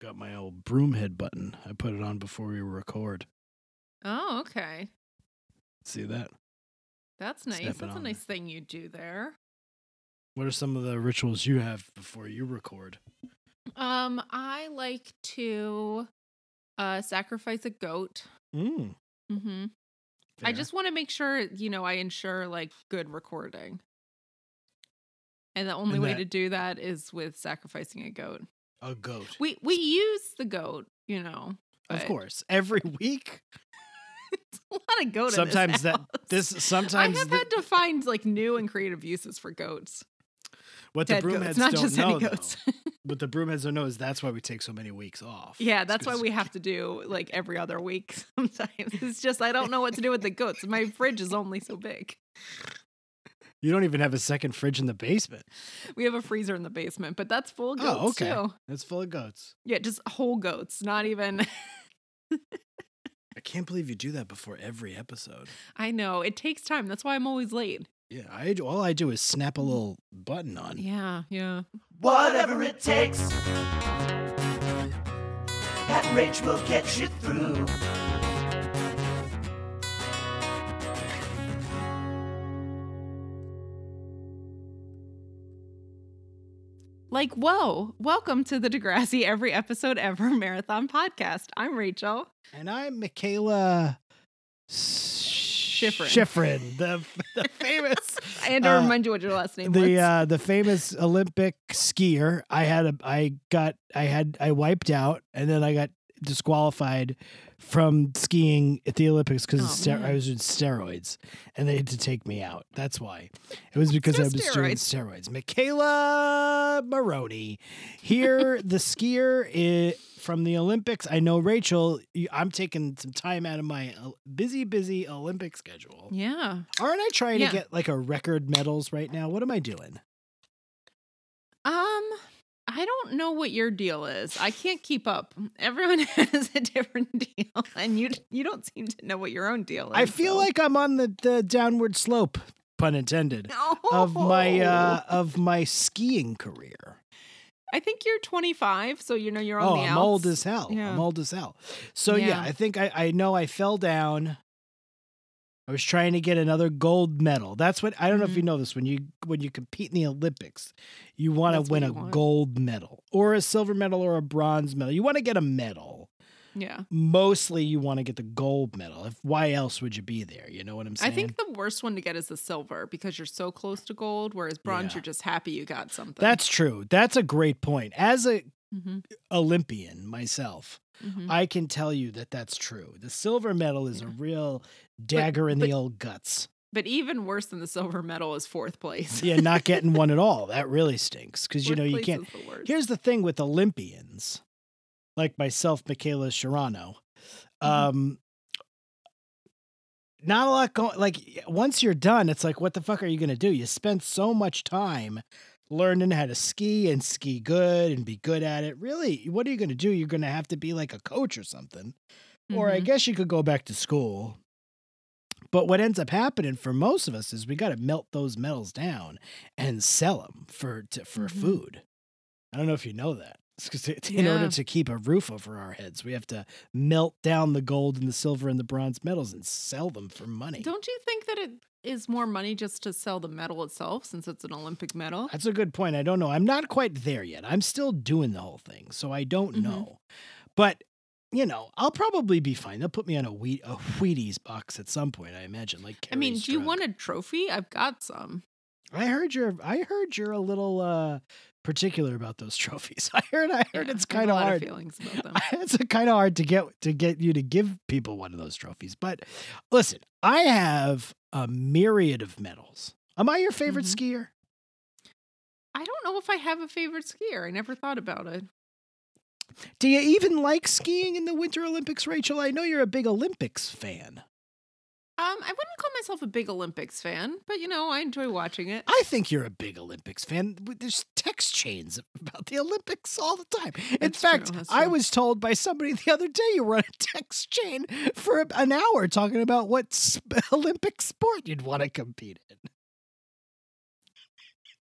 Got my old broomhead button. I put it on before we record. Oh, okay. See that? That's nice. Stepping That's a nice thing you do there. What are some of the rituals you have before you record? Um, I like to uh sacrifice a goat. Mm, Mm-hmm. I just want to make sure, you know, I ensure like good recording. And the only And way that- to do that is with sacrificing a goat. A goat. We we use the goat, you know. of course, every week. It's a lot of goat. Sometimes this that this I have the- had to find like new and creative uses for goats. what the Dead goats, broomheads don't know. Though, what the broomheads don't know is that's why we take so many weeks off. Yeah, that's why we have to do like every other week sometimes. It's just I don't know what to do with the goats. My fridge is only so big. You don't even have a second fridge in the basement. We have a freezer in the basement, but that's full of oh, goats Oh, okay. too. It's full of goats. Yeah, just whole goats, not even I can't believe you do that before every episode. I know. It takes time. That's why I'm always late. Yeah, I do- all I do is snap a mm. little button on. Yeah, yeah. Whatever it takes. That rage will get you through. Like, whoa, welcome to the Degrassi Every Episode Ever Marathon Podcast. I'm Rachel. And I'm Mikaela Shiffrin. Shiffrin. The, the famous And to Uh, remind you what your last name the was. uh, the famous Olympic skier. I had a I got I had I wiped out and then I got disqualified from skiing at the Olympics because Oh, I was with steroids and they had to take me out. That's why. It was because no I was doing steroids. Michaela Maroney here, the skier i from the Olympics. I know Rachel. I'm taking some time out of my uh, busy, busy Olympic schedule. yeah. Aren't I trying Yeah. to get like a record medals right now? What am I doing? Um, I don't know what your deal is. I can't keep up. Everyone has a different deal, and you you don't seem to know what your own deal is. I feel so- like I'm on the, the downward slope, pun intended, of my uh of my skiing career. I think you're 25, so you know you're on Oh, the I'm outs. old as hell. Yeah. I'm old as hell. So yeah. Yeah. I think I, I know I fell down. I was trying to get another gold medal. That's what I don't know if you Mhm. know this when you when you compete in the Olympics, you want to win a want. gold medal or a silver medal or a bronze medal. You want to get a medal. Yeah. Mostly you want to get the gold medal. If why else would you be there? You know what I'm saying? I think the worst one to get is the silver because you're so close to gold, whereas bronze, Yeah. you're just happy you got something. That's true. That's a great point. As a hmm Olympian myself, hmm I can tell you that that's true. The silver medal is a real dagger in but- the old guts. But even worse than the silver medal is fourth place. Yeah, not getting one at all. That really stinks because you know you can't. the. Here's the thing with Olympians, like myself, Michaela Sharano. Mhm. Um, not a lot going. Like once you're done, it's like, what the fuck are you gonna do? You spent so much time learning how to ski and ski good and be good at it. Really, what are you gonna do? You're gonna have to be like a coach or something. Or I Mhm. guess you could go back to school. But what ends up happening for most of us is we got to melt those metals down and sell them for to, for Mhm. food. I don't know if you know that. It's 'cause it- in order to keep a roof over our heads, we have to melt down the gold and the silver and the bronze metals and sell them for money. Don't you think that it is more money just to sell the medal itself since it's an Olympic medal? That's a good point. I don't know. I'm not quite there yet. I'm still doing the whole thing, so I don't Mhm. know. But you know, I'll probably be fine. They'll put me on a wheat a Wheaties box at some point. I imagine. Like, I mean, Carrie's do you want a trophy? I've got some. I heard you're. I heard you're a little uh particular about those trophies. I heard. I heard Yeah, it's kind of hard. feelings about them. it's kind of hard to get to get you to give people one of those trophies. But listen, I have a myriad of medals. Am I your favorite Mhm. skier? I don't know if I have a favorite skier. I never thought about it. Do you even like skiing in the Winter Olympics, Rachel? I know you're a big Olympics fan. Um, I wouldn't call myself a big Olympics fan, but you know, I enjoy watching it. I think you're a big Olympics fan. There's text chains about the Olympics all the time. In That's true, fact, I was told by somebody the other day you were on a text chain for an hour talking about what Olympic sport you'd want to compete in.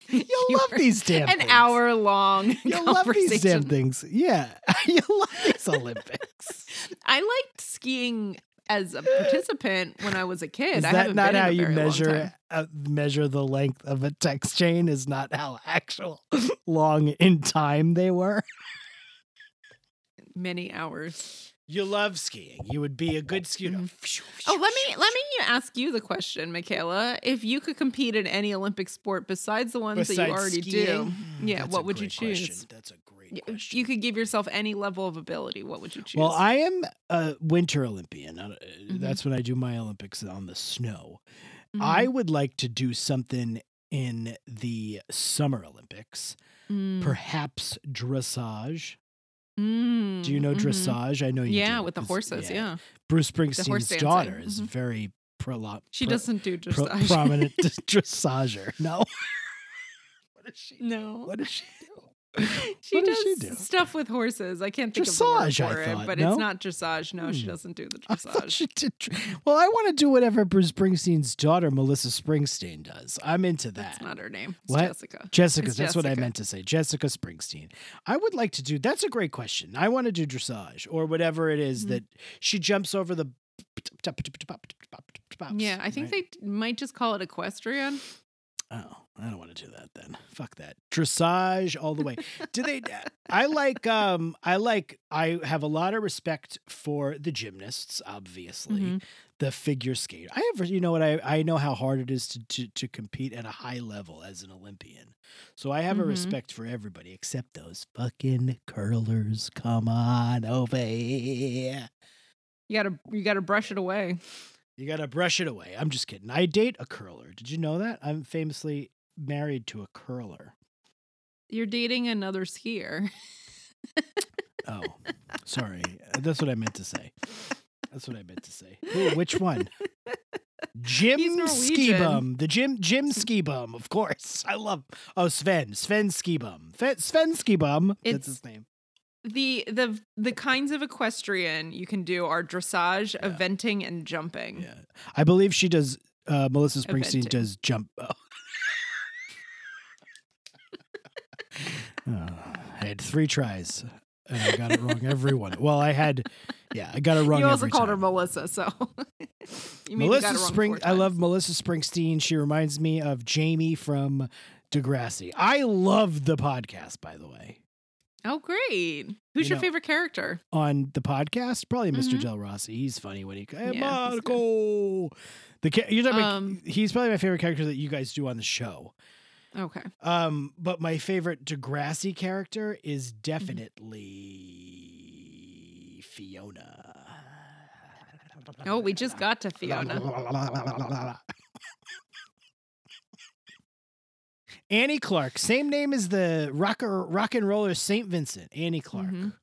You'll You love these damn An things. hour long. You'll love these damn things. Yeah. You'll love these Olympics. I liked skiing as a participant when I was a kid. Is I that not how you measure uh, measure the length of a text chain? Is not how actual long in time they were. many hours. You love skiing. You would be a good skier. Oh, let me let me ask you the question, Michaela. If you could compete in any Olympic sport besides the ones that you already skiing? do, Mm, yeah, that's what would you great question. choose? That's a great question. You could give yourself any level of ability. What would you choose? Well, I am a winter Olympian. Mm-hmm. That's when I do my Olympics on the snow. Mhm. I would like to do something in the Summer Olympics, Mm, perhaps dressage. Mm, Do you know mhm. dressage? I know you Yeah, do, with the horses. Yeah, Bruce horse Springsteen's daughter is mhm. very prolo- she pro- doesn't do pro- dressage. prominent dressager. No. what does she? no, What does she do? She does she do? stuff with horses. I can't think Dressage, of the word for thought, it, but no? it's not dressage. No, she Hmm. doesn't do the I dressage. she did. Well, I want to do whatever Bruce Springsteen's daughter, Melissa Springsteen, does. I'm into that. That's not her name. It's What? Jessica. Jessica, It's that's what I meant to say. Jessica Springsteen. I would like to do. That's a great question. I want to do dressage or whatever it is Mhm. that she jumps over the. Yeah, I think they might just call it equestrian. Oh, I don't want to do that then. Fuck that. Dressage all the way. do they I like um I like I have a lot of respect for the gymnasts, obviously. Mhm. The figure skate. I have you know what I I know how hard it is to to, to compete at a high level as an Olympian. So I have a Mhm. respect for everybody except those fucking curlers. Come on over here. You gotta you gotta brush it away. You got to brush it away. I'm just kidding. I date a curler. Did you know that? I'm famously married to a curler. You're dating another skier. Oh, sorry. That's what I meant to say. That's what I meant to say. Who, which one? Jim He's Ski Norwegian. Bum. The Jim Jim Ski Bum, of course. I love. Oh, Sven. Sven Ski Bum. Fe- Sven Ski Bum. That's his name. The the the kinds of equestrian you can do are dressage, Yeah. eventing, and jumping. Yeah, I believe she does. Uh, Melissa Springsteen Eventing. does jump. Oh. Oh, I had three tries and I got it wrong every one. Well, I had, yeah, I got it wrong. You also called her. Melissa, so Melissa got it wrong Spring. I love. Melissa Springsteen. She reminds me of Jamie from Degrassi. I love the podcast, by the way. Oh, great! Who's You your know- favorite character? On the podcast, probably mister Mhm. Del Rossi. He's funny when he. Hey, Yeah. Marco. The you're talking about- Um, he's probably my favorite character that you guys do on the show. Okay. Um, but my favorite Degrassi character is Mm-hmm. definitely Fiona. Oh, we just got to Fiona. Annie Clark, same name as the rocker rock and roller Saint Vincent, Annie Clark. Mhm.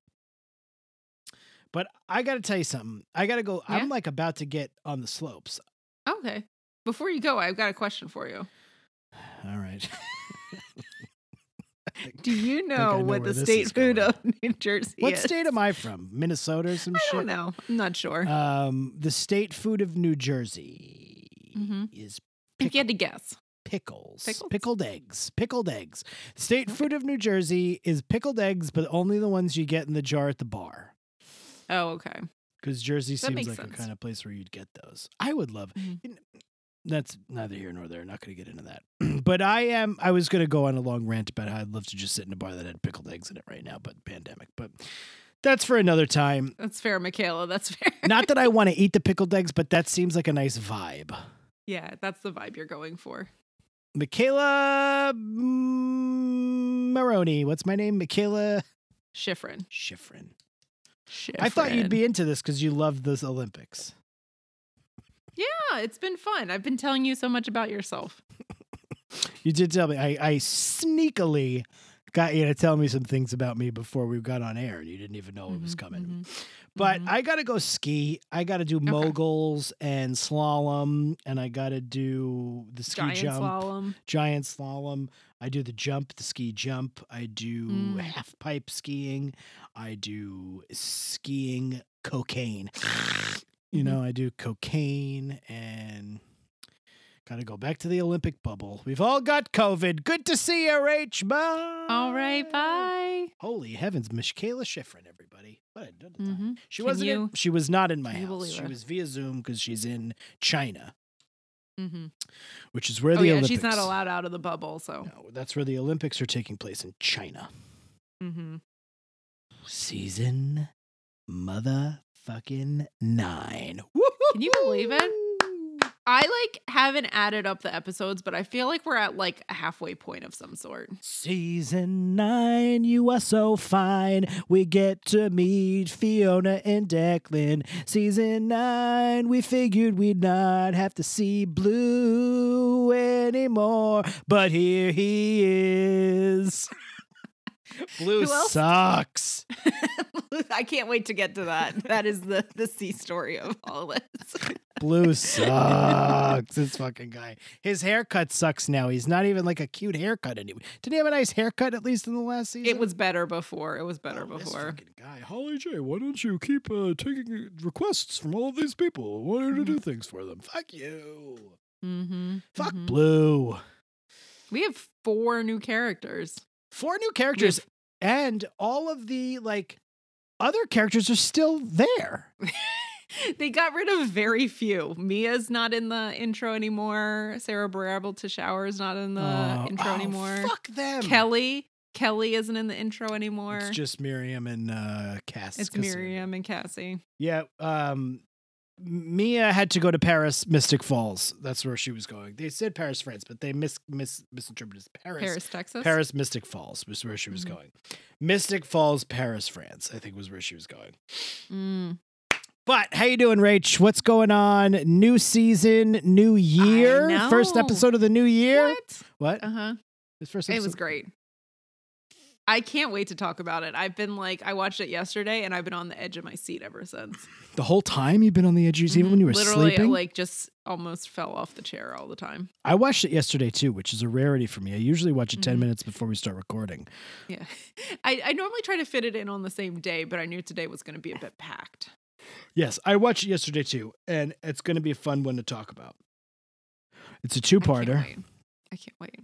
But I got to tell you something. I got to go. Yeah? I'm like about to get on the slopes. Okay. Before you go, I've got a question for you. All right. Do you know know what the state food of New Jersey what is? state am I from? Minnesota or some I shit? don't know. I'm not sure. Um, the state food of New Jersey Mhm. is if you had to guess. pickles. Pickles? Pickled eggs. Pickled eggs. State food of New Jersey is pickled eggs, but only the ones you get in the jar at the bar. Oh, okay. Because Jersey That seems makes like a sense. kind of place where you'd get those. I would love. Mhm. That's neither here nor there. Not going to get into that. but I am. I was going to go on a long rant about how I'd love to just sit in a bar that had pickled eggs in it right now, but pandemic. But that's for another time. That's fair, Michaela. That's fair. Not that I want to eat the pickled eggs, but that seems like a nice vibe. yeah, that's the vibe you're going for. Michaela Maroney. What's my name? Mikaela Shiffrin. Shiffrin. Shiffrin. I thought you'd be into this because you love the Olympics. Yeah, it's been fun. I've been telling you so much about yourself. You did tell me. I, I sneakily got you to tell me some things about me before we got on air, and you didn't even know it was Mhm, coming. mhm, But mhm. I got to go ski. I got to do moguls and slalom, and I got to do the ski giant jump, slalom. giant slalom. I do the jump, the ski jump. I do Mm. half pipe skiing. I do skiing cocaine. You Mhm. know, I do cocaine and Gotta go back to the Olympic bubble. We've all got COVID. Good to see you, Rach. Bye. All right, bye. Holy heavens, Mikaela Shiffrin, everybody. What a good. Mhm. She Can wasn't. in- she was not in my house. She was via Zoom because she's in China, Mm-hmm. which is where Oh the yeah, Olympics. she's not allowed out of the bubble, so. No, that's where the Olympics are taking place in China. Mm-hmm. Season motherfucking nine. Can you believe it? I like haven't added up the episodes, but I feel like we're at like a halfway point of some sort. Season nine, you are so fine. We get to meet Fiona and Declan. Season nine, we figured we'd not have to see Blue anymore, but here he is. Blue sucks. I can't wait to get to that. That is the the C story of all this. Blue sucks. this fucking guy. His haircut sucks now. He's not even like a cute haircut anymore. Did he have a nice haircut at least in the last season? It was better before. It was better Oh, this before. fucking guy, Holly J. Why don't you keep uh, taking requests from all of these people? Why don't you do things for them? Fuck you. Mm-hmm. Fuck Blue. We have four new characters. Four new characters, and all of the like other characters are still there. they got rid of very few. Mia's not in the intro anymore. Sarah Barrable-Tishauer is not in the Oh, intro oh, anymore. Fuck them. Kelly. Kelly isn't in the intro anymore. It's just Miriam and uh, Cass. It's Miriam and Cassie. Yeah. Um, Mia had to go to Paris, Mystic Falls. That's where she was going. They said Paris, France, but they mis, mis misinterpreted. Paris. Paris, Texas. Paris, Mystic Falls was where she was Mhm. going. Mystic Falls, Paris, France, I think was where she was going. Mm. But how you doing, Rach? What's going on? New season, new year. First episode of the new year. What? What? Uh huh. This first It was great. I can't wait to talk about it. I've been like, I watched it yesterday, and I've been on the edge of my seat ever since. The whole time you've been on the edge, of your seat, even when you were. Literally, sleeping. like, just almost fell off the chair all the time. I watched it yesterday too, which is a rarity for me. I usually watch it 10 Mhm. minutes before we start recording. Yeah, I, I normally try to fit it in on the same day, but I knew today was going to be a bit packed. Yes, I watched it yesterday too, and it's going to be a fun one to talk about. It's a I can't two-parter. wait. I can't wait.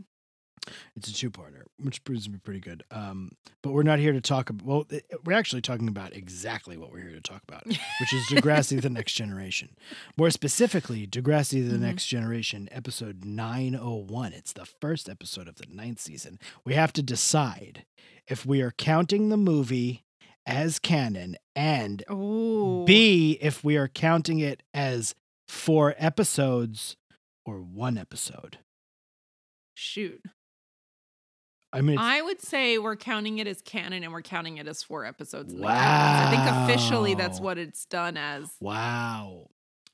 It's a two-parter, which proves to be pretty good. Um, but we're not here to talk about. Well, it- we're actually talking about exactly what we're here to talk about, which is Degrassi: The Next Generation. More specifically, Degrassi: The Mhm. Next Generation, episode nine oh one. It's the first episode of the ninth season. We have to decide if we are counting the movie as canon and Oh, B, if we are counting it as four episodes or one episode. shoot. I mean, I would say we're counting it as canon, and we're counting it as four episodes. in the canon, 'cause I think officially that's what it's done as. wow.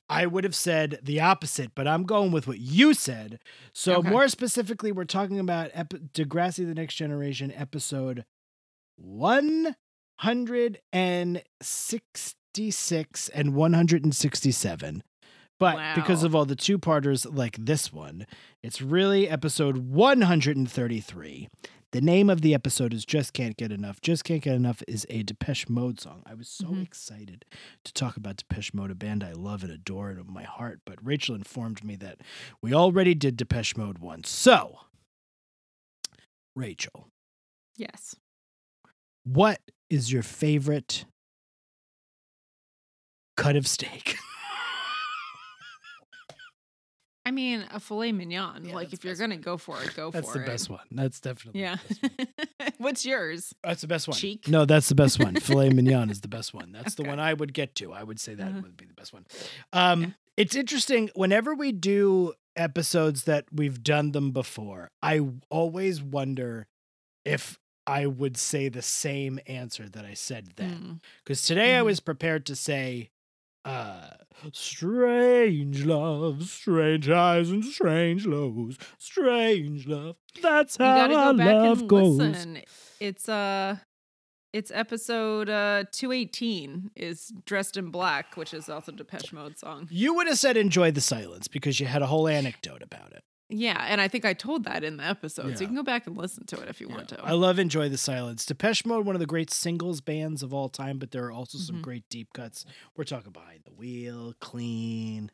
I would have said the opposite, but I'm going with what you said. So, Okay. more specifically, we're talking about Ep- Degrassi The Next Generation episode 166 and 167. But because of all the two parters like this one, it's really episode 133. The name of the episode is Just Can't Get Enough. Just Can't Get Enough is a Depeche Mode song. I was so Mhm. excited to talk about Depeche Mode, a band I love and adore in my heart. But Rachel informed me that we already did Depeche Mode once. So, Rachel, Yes. what is your favorite cut of steak? I mean, a filet mignon. Yeah, like, if you're gonna go for it, go That's for it. That's the best one. That's definitely Yeah. the best one. What's yours? That's the best one. Cheek? No, that's the best one. Filet mignon is the best one. That's the one I would get to. I would say that Uh-huh. would be the best one. Um, Yeah. It's interesting. Whenever we do episodes that we've done them before, I always wonder if I would say the same answer that I said then. Mm. Because today I Mhm. was prepared to say, uh, strange love, strange highs and strange lows, strange love. That's how You gotta go back love and goes. listen. It's uh it's episode uh 218 is Dressed in Black, which is also Depeche Mode song. You would have said enjoy the silence because you had a whole anecdote about it. Yeah, and I think I told that in the episode. So you can go back and listen to it if you want to. I love Enjoy the Silence. Depeche Mode, one of the great singles bands of all time, but there are also some Mhm. great deep cuts. We're talking Behind the Wheel, Clean,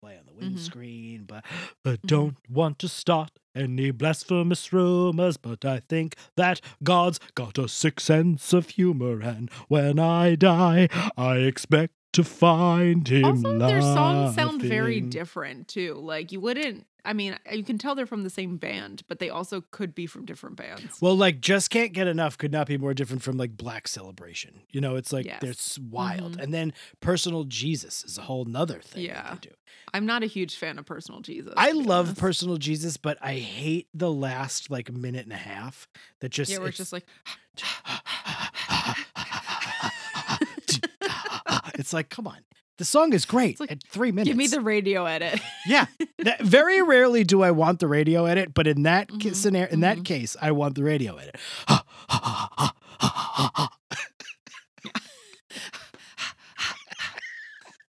play on the Mhm. windscreen, but I don't want to start any blasphemous rumors, but I think that God's got a sick sense of humor, and when I die, I expect to find him. Also, their songs sound very different too. Like you wouldn't. I mean, you can tell they're from the same band, but they also could be from different bands. Well, like just can't get enough could not be more different from like Black Celebration. You know, it's like Yes. they're s- wild. Mhm. And then Personal Jesus is a whole nother thing. Yeah. do. I'm not a huge fan of Personal Jesus. I love honest. Personal Jesus, but I hate the last like minute and a half that just Yeah, we're just like, it's like, come on. The song is great like, at three minutes. give me the radio edit. yeah. That- very rarely do I want the radio edit, but in that Mhm, scenario, in that mhm. case, I want the radio edit.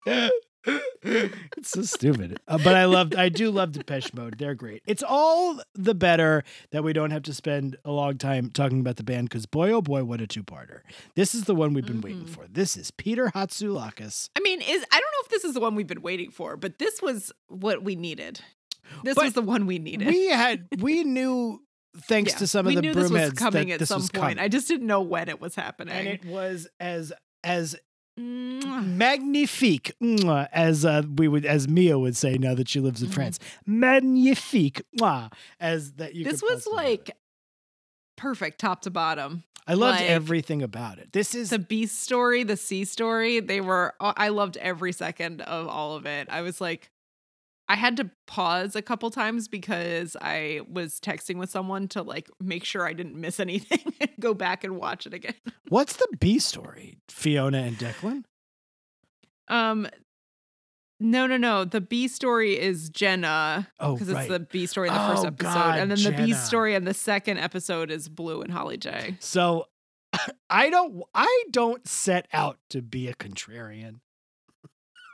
it's so stupid, Uh, but I love. I do love Depeche Mode. They're great. It's all the better that we don't have to spend a long time talking about the band because boy, oh boy, what a two-parter! This is the one we've been waiting Mhm. for. This is Peter Hatzulakis. I mean, is I don't know if this is the one we've been waiting for, but this was what we needed. This But was the one we needed. We had we knew thanks Yeah, to some of the knew this was broomheads coming that at some point. coming. I just didn't know when it was happening. and it was as as. Magnifique as uh, we would as Mia would say now that she lives in Mhm. France. Magnifique as that you. this was possibly have it. like perfect top to bottom. I loved like, everything about it. This is The B story, the C story, they were I loved every second of all of it. I was like I had to pause a couple times because I was texting with someone to like make sure I didn't miss anything and go back and watch it again. what's the B story? Fiona and Declan. Um no, no, no. The B story is Jenna Oh, because right. it's the B story in the first Oh, episode, God, and then the B story in the second episode is Blue and Holly J. So I don't I don't set out to be a contrarian,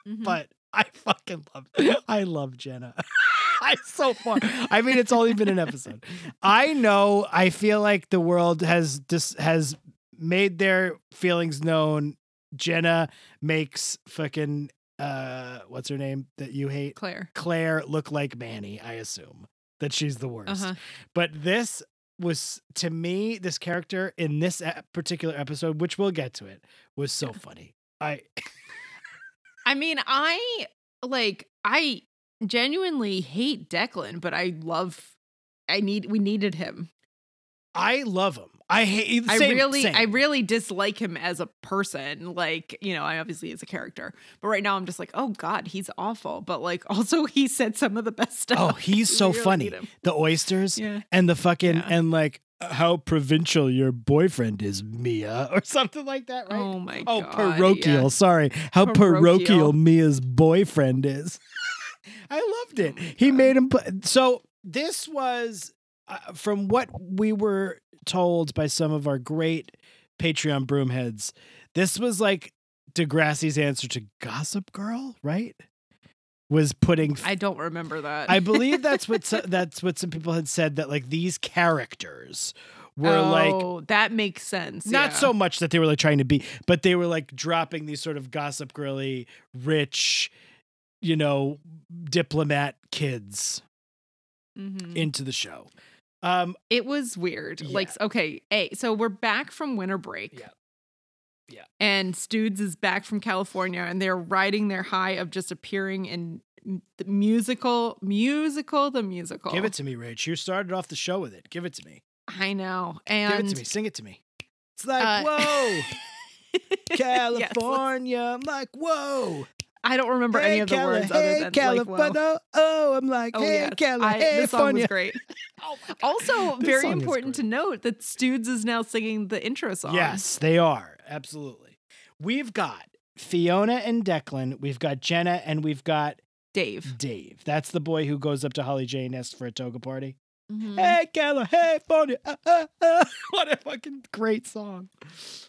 Mhm. but I fucking love I love Jenna. I so far. I mean, it's only been an episode. I know. I feel like the world has just has made their feelings known. Jenna makes fucking uh, what's her name that you hate? Claire. Claire look like Manny. I assume that she's the worst. Uh-huh. But this was to me this character in this particular episode, which we'll get to it, was so funny. I I mean, I like I genuinely hate Declan, but I love I need we needed him. I love him. I hate. I same- really I really dislike him as a person. Like, you know, I obviously as a character. But right now I'm just like, oh God, he's awful. But like also he said some of the best oh, stuff. Oh, he's so really funny. The oysters Yeah. and the fucking Yeah. and like how provincial your boyfriend is, Mia, or something like that, right? Oh my Oh, god. Oh, parochial. yeah. Sorry. How parochial. Parochial. Mia's boyfriend is. I loved it. Oh he made him. So this was, uh, from what we were told by some of our great Patreon broomheads, this was like Degrassi's answer to Gossip Girl, right? Was putting. I don't remember that. I believe that's what so, that's what some people had said that like these characters were like oh, that makes sense. not yeah. so much that they were like trying to be, but they were like dropping these sort of gossip girly, rich, you know, diplomat kids Mhm. into the show. Um, It was weird. Like, okay, hey, so we're back from winter break. Yeah. Yeah. And Studes is back from California and they're riding their high of just appearing in the musical, musical, the musical. give it to me, Rach. You started off the show with it. Give it to me. I know. And give it to me. Sing it to me. It's like Uh, whoa, Yes, California. I'm like whoa. I don't remember any of the Cali- words hey, other than like, California. whoa. Oh, I'm like Oh, hey, yes. I, this song was great. Oh. Also, This very important to note that Studes is now singing the intro song. Yes, they are. Absolutely. We've got Fiona and Declan. We've got Jenna and we've got Dave. Dave. That's the boy who goes up to Holly J and asks for a toga party. Mhm. Hey, California. Ah, ah, ah. What a fucking great song.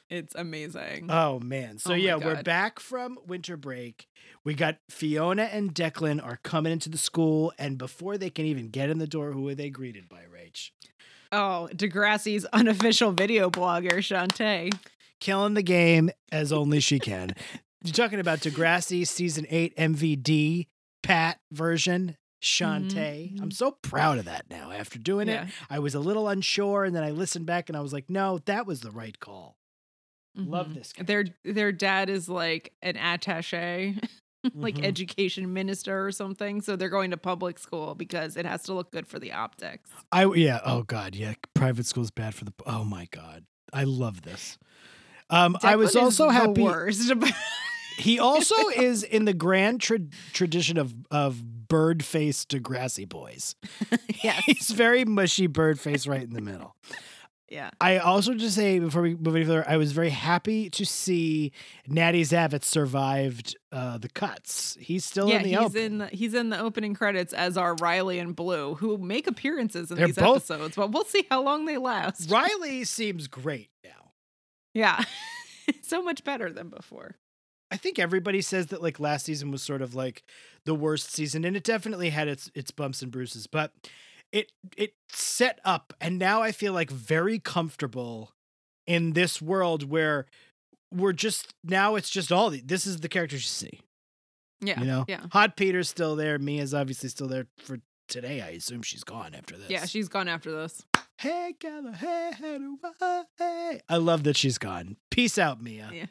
It's amazing. Oh, man. So, Oh yeah, we're back from winter break. We got Fiona and Declan are coming into the school. And before they can even get in the door, who are they greeted by, Rach? Oh, Degrassi's unofficial video blogger, Shantae. Killing the game as only she can. You're talking about Degrassi season eight MVD Pat version, Shantae. I'm so proud of that now. After doing Yeah. it, I was a little unsure, and then I listened back and I was like, no, that was the right call. Love Mhm. this. Their their dad is like an attaché, like Mhm. education minister or something. So they're going to public school because it has to look good for the optics. I yeah. Oh God, yeah. Private school is bad for the. Oh my God, I love this. Um, I was also the happy. worst. He also is in the grand tra- tradition of of bird face Degrassi boys. yes. He's very mushy bird face right in the middle. Yeah. I also just say before we move any further, I was very happy to see Natty Zavitz survived uh, the cuts. He's still yeah, in the he's open. in the, he's in the opening credits as are Riley and Blue, who make appearances in They're these both- episodes, but we'll see how long they last. Riley seems great now. Yeah. so much better than before. I think everybody says that like last season was sort of like the worst season, and it definitely had its its bumps and bruises, but it it set up, and now I feel like very comfortable in this world where we're just now it's just all the, this is the characters you see. Yeah. You know, Yeah. Hot Peter's still there. Mia's obviously still there for today. I assume she's gone after this. Yeah, she's gone after this. Hey, gather, hey, hey, do I, hey. I love that she's gone. Peace out, Mia. Yeah.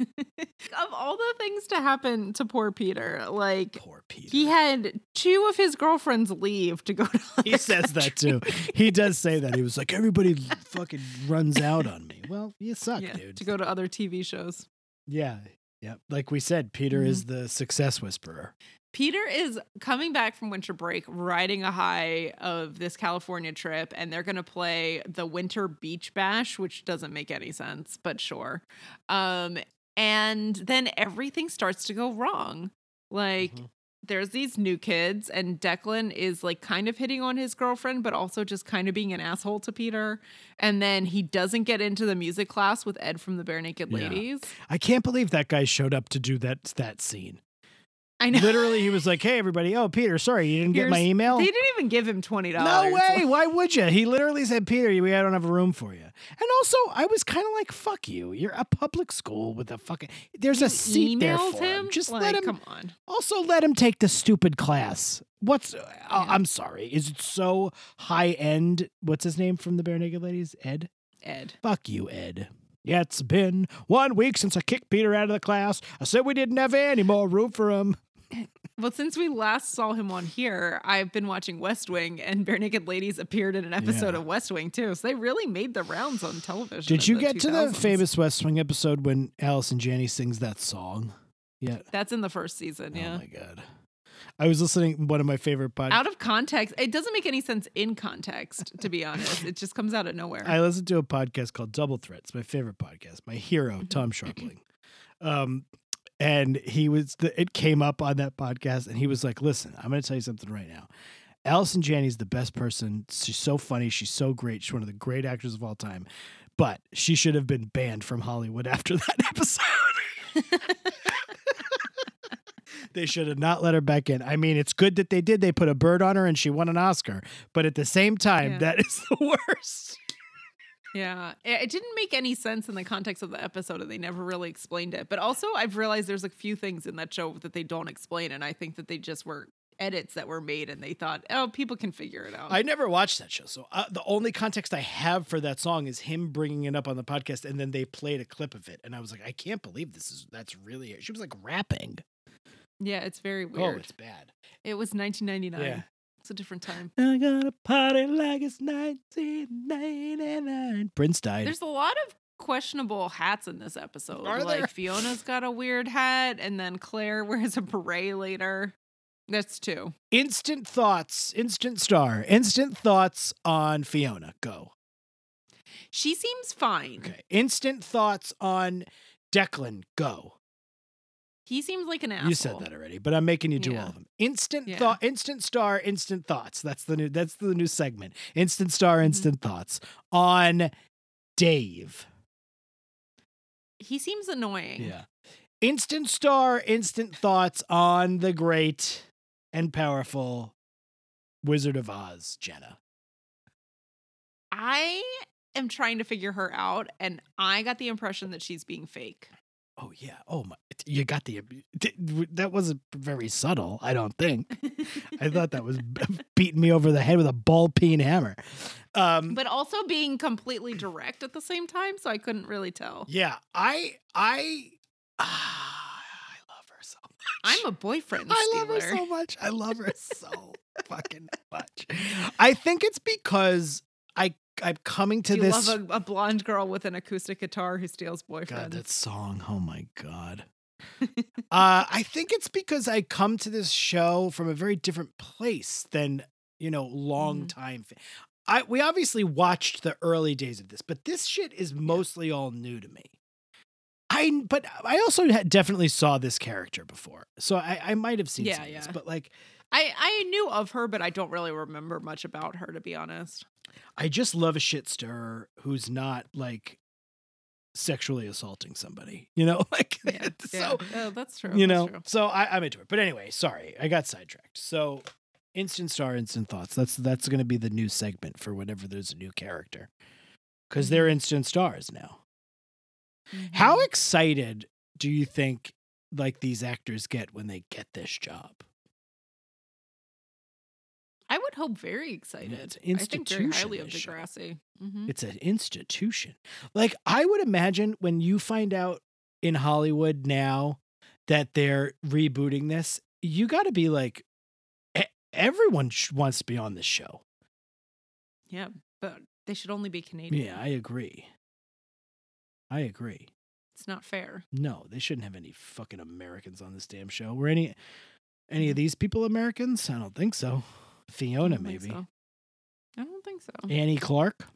of all the things to happen to poor Peter, like Poor Peter. he had two of his girlfriends leave to go to. He says that too. He does say that. He was like, everybody fucking runs out on me. Well, you suck, Yeah, dude. to go to other TV shows. yeah. Yeah. Like we said, Peter Mhm. is the success whisperer. Peter is coming back from winter break, riding a high of this California trip, and they're going to play the Winter Beach Bash, which doesn't make any sense, but sure. Um, and then everything starts to go wrong. Like, Mhm. there's these new kids, and Declan is like kind of hitting on his girlfriend, but also just kind of being an asshole to Peter. And then he doesn't get into the music class with Ed from the Bare Naked Yeah. Ladies. I can't believe that guy showed up to do that that scene. I know. Literally, he was like, "Hey, everybody! Oh, Peter, sorry, you didn't get my email." They didn't even give him twenty dollars. No way! Why would you? He literally said, "Peter, we I don't have a room for you." And also, I was kind of like, "Fuck you! You're a public school with a fucking. There's a seat there emailed for him. him. Just like, let him. Come on. Also, let him take the stupid class. What's? uh, I'm sorry. Is it so high end? What's his name from the Barenaked Ladies? Ed. Ed. Fuck you, Ed. Yeah, it's been one week since I kicked Peter out of the class. I said we didn't have any more room for him. Well, since we last saw him on here, I've been watching West Wing, and Barenaked Ladies appeared in an episode Yeah. of West Wing too. So they really made the rounds on television. Did you get to the famous West Wing episode when Allison Janney sings that song? Yeah. That's in the first season. Oh Yeah. Oh my god. I was listening one of my favorite podcasts. out of context, it doesn't make any sense in context. To be honest, it just comes out of nowhere. I listened to a podcast called Double Threats, my favorite podcast. My hero, Tom Scharpling. Um, and he was the, it came up on that podcast, and he was like, "Listen, I'm going to tell you something right now. Allison Janney's the best person. She's so funny. She's so great. She's one of the great actors of all time. But she should have been banned from Hollywood after that episode." They should have not let her back in. I mean, it's good that they did. They put a bird on her and she won an Oscar. But at the same time, Yeah. that is the worst. Yeah, it didn't make any sense in the context of the episode, and they never really explained it. But also, I've realized there's a few things in that show that they don't explain, and I think that they just were edits that were made, and they thought, oh, people can figure it out. I never watched that show. So uh, the only context I have for that song is him bringing it up on the podcast and then they played a clip of it. And I was like, I can't believe this is, that's really, it. she was like rapping. yeah, it's very weird. Oh, weird. it's bad. it was 1999. Yeah. It's a different time. I gotta party like it's 1999. Prince died. There's a lot of questionable hats in this episode. Are like there? Fiona's got a weird hat, and then Claire wears a beret later. That's two. instant thoughts, instant star, instant thoughts on Fiona. Go. She seems fine. Okay. Instant thoughts on Declan. Go. He seems like an asshole. You said that already, but I'm making you do Yeah. all of them. Instant Yeah. thought, instant star, instant thoughts. That's the new. That's the new segment. Instant star, Mm-hmm. instant thoughts on Dave. He seems annoying. Yeah. Instant star, instant thoughts on the great and powerful Wizard of Oz, Jenna. I am trying to figure her out, and I got the impression that she's being fake. Oh yeah. Oh my. You got the. That wasn't very subtle. I don't think. I thought that was beating me over the head with a ball peen hammer. Um, but also being completely direct at the same time, so I couldn't really tell. yeah, I I ah, I love her so much. I'm a boyfriend I love her so much. I love her so fucking much. I think it's because I I'm coming to you this. love a, a blonde girl with an acoustic guitar who steals boyfriends. God, that song. Oh my god. uh, I think it's because I come to this show from a very different place than you know long Mhm. time. fa- I we obviously watched the early days of this, but this shit is mostly all new to me. I but I also definitely saw this character before, so I I might have seen Yeah, some of this, yeah. but like I I knew of her, but I don't really remember much about her to be honest. I just love a shit stirrer who's not like sexually assaulting somebody, you know, like Yeah, so. yeah. Oh, that's true. you that's know true. so I, i'm into it but anyway sorry i got sidetracked so instant star instant thoughts that's that's going to be the new segment for whenever there's a new character because they're Mm-hmm. instant stars now how Mhm. excited do you think like these actors get when they get this job I would hope very excited. it's an I think very highly institution, of. Degrassi. Mhm. it's an institution like i would imagine when you find out in hollywood now that they're rebooting this you got to be like everyone wants to be on this show Yeah, but they should only be Canadian. Yeah, I agree. I agree. it's not fair. No, they shouldn't have any fucking Americans on this damn show. Were any any of these people Americans? I don't think so. Fiona, I maybe. so. I don't think so. Annie Clark.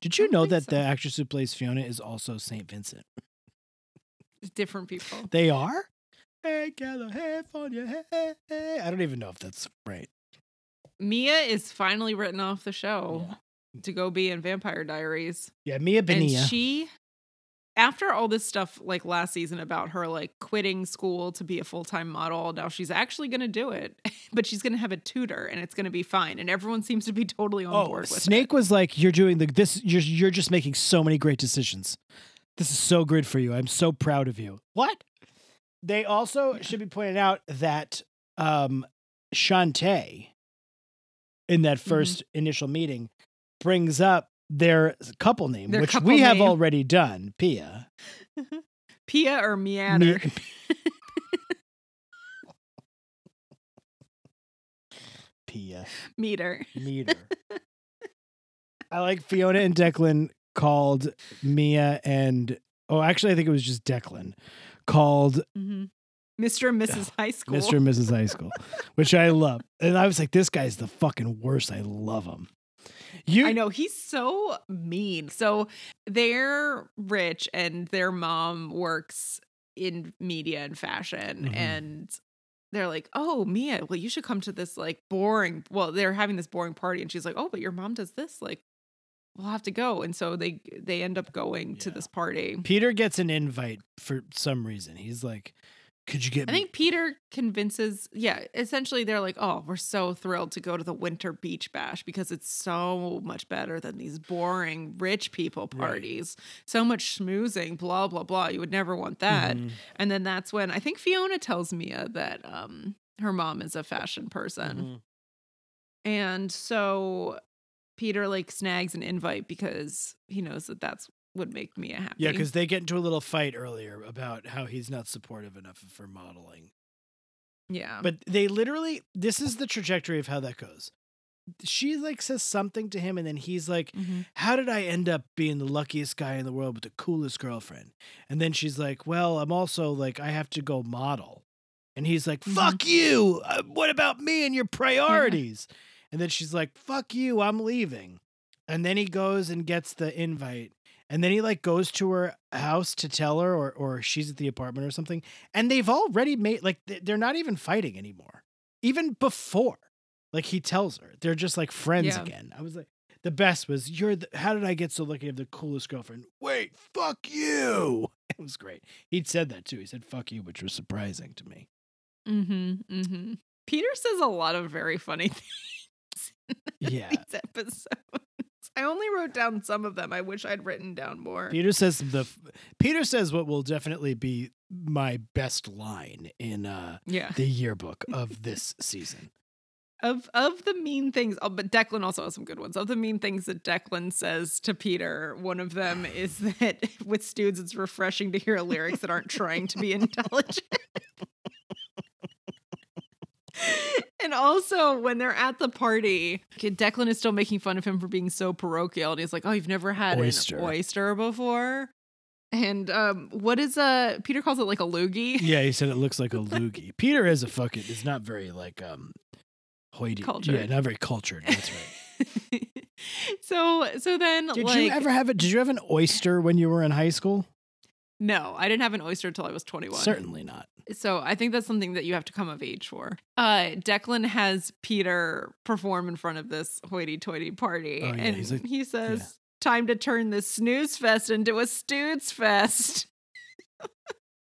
Did you know that so. the actress who plays Fiona is also Saint Vincent? Different people. They are. Hey, California. Hey, hey. I don't even know if that's right. Mia is finally written off the show Yeah, to go be in Vampire Diaries. yeah Mia And she, after all this stuff like last season about her like quitting school to be a full time model, now she's actually going to do it, but she's going to have a tutor and it's going to be fine. And everyone seems to be totally on oh, board with it. Snake it. was like, "You're doing the this. You're you're just making so many great decisions. This is so good for you. I'm so proud of you." What? They also Yeah. should be pointed out that um, Shantae, in that 1st initial meeting, brings up their couple name, Their which couple we have already done. Pia. Pia or Meander. Me- Pia. Meter. meter. I like Fiona and Declan called Mia and oh, actually, I think it was just Declan called hmm Mr. and Mrs. High School. Mr. and Mrs. High School, which I love. And I was like, this guy's the fucking worst. I love him. You, I know he's so mean. So they're rich and their mom works in media and fashion Mhm. and they're like, "Oh, Mia, well you should come to this like boring well, they're having this boring party and she's like, "Oh, but your mom does this like we'll have to go." And so they they end up going to this party. Peter gets an invite for some reason. He's like, could you get I me? think Peter convinces, yeah, essentially they're like, oh, we're so thrilled to go to the winter beach bash because it's so much better than these boring rich people Right. parties. So much schmoozing, blah, blah, blah. You would never want that. Mhm, And then that's when I think Fiona tells Mia that um, her mom is a fashion person. mhm. And so Peter like snags an invite because he knows that that's would make Mia happy. Yeah, because they get into a little fight earlier about how he's not supportive enough for modeling. yeah. But they literally, this is the trajectory of how that goes. She like says something to him, and then he's like, Mhm. How did I end up being the luckiest guy in the world with the coolest girlfriend? And then she's like, Well, I'm also like, I have to go model. And he's like, Mhm. Fuck you. Uh, what about me and your priorities? and then she's like, Fuck you. I'm leaving. And then he goes and gets the invite. And then he like goes to her house to tell her, or or she's at the apartment or something. And they've already made like they're not even fighting anymore. Even before, like he tells her, they're just like friends Yeah. again. I was like, the best was you're. The, how did I get so lucky to have the coolest girlfriend? Wait, fuck you. It was great. He'd said that too. He said fuck you, which was surprising to me. Mm-hmm. Mm-hmm. Peter says a lot of very funny things Yeah. these episodes. I only wrote down some of them. I wish I'd written down more. Peter says the Peter says what will definitely be my best line in uh, Yeah. the yearbook of this season. Of of the mean things, oh, but Declan also has some good ones. Of the mean things that Declan says to Peter, one of them is that with students, it's refreshing to hear lyrics that aren't trying to be intelligent. And also, when they're at the party, Declan is still making fun of him for being so parochial, and he's like, "Oh, you've never had Oyster. an oyster before." And um, what is a Peter calls it like a loogie? Yeah, he said it looks like a loogie. Peter is a fucking it's not very like um hoity. Yeah, not very cultured. That's right. so so then Did like you ever have it? Did you have an oyster when you were in high school? No i didn't have an oyster until i was 21 Certainly not. so i think that's something that you have to come of age for uh declan has peter perform in front of this hoity-toity party Oh, yeah, and like- he says time to turn this snooze fest into a stoots fest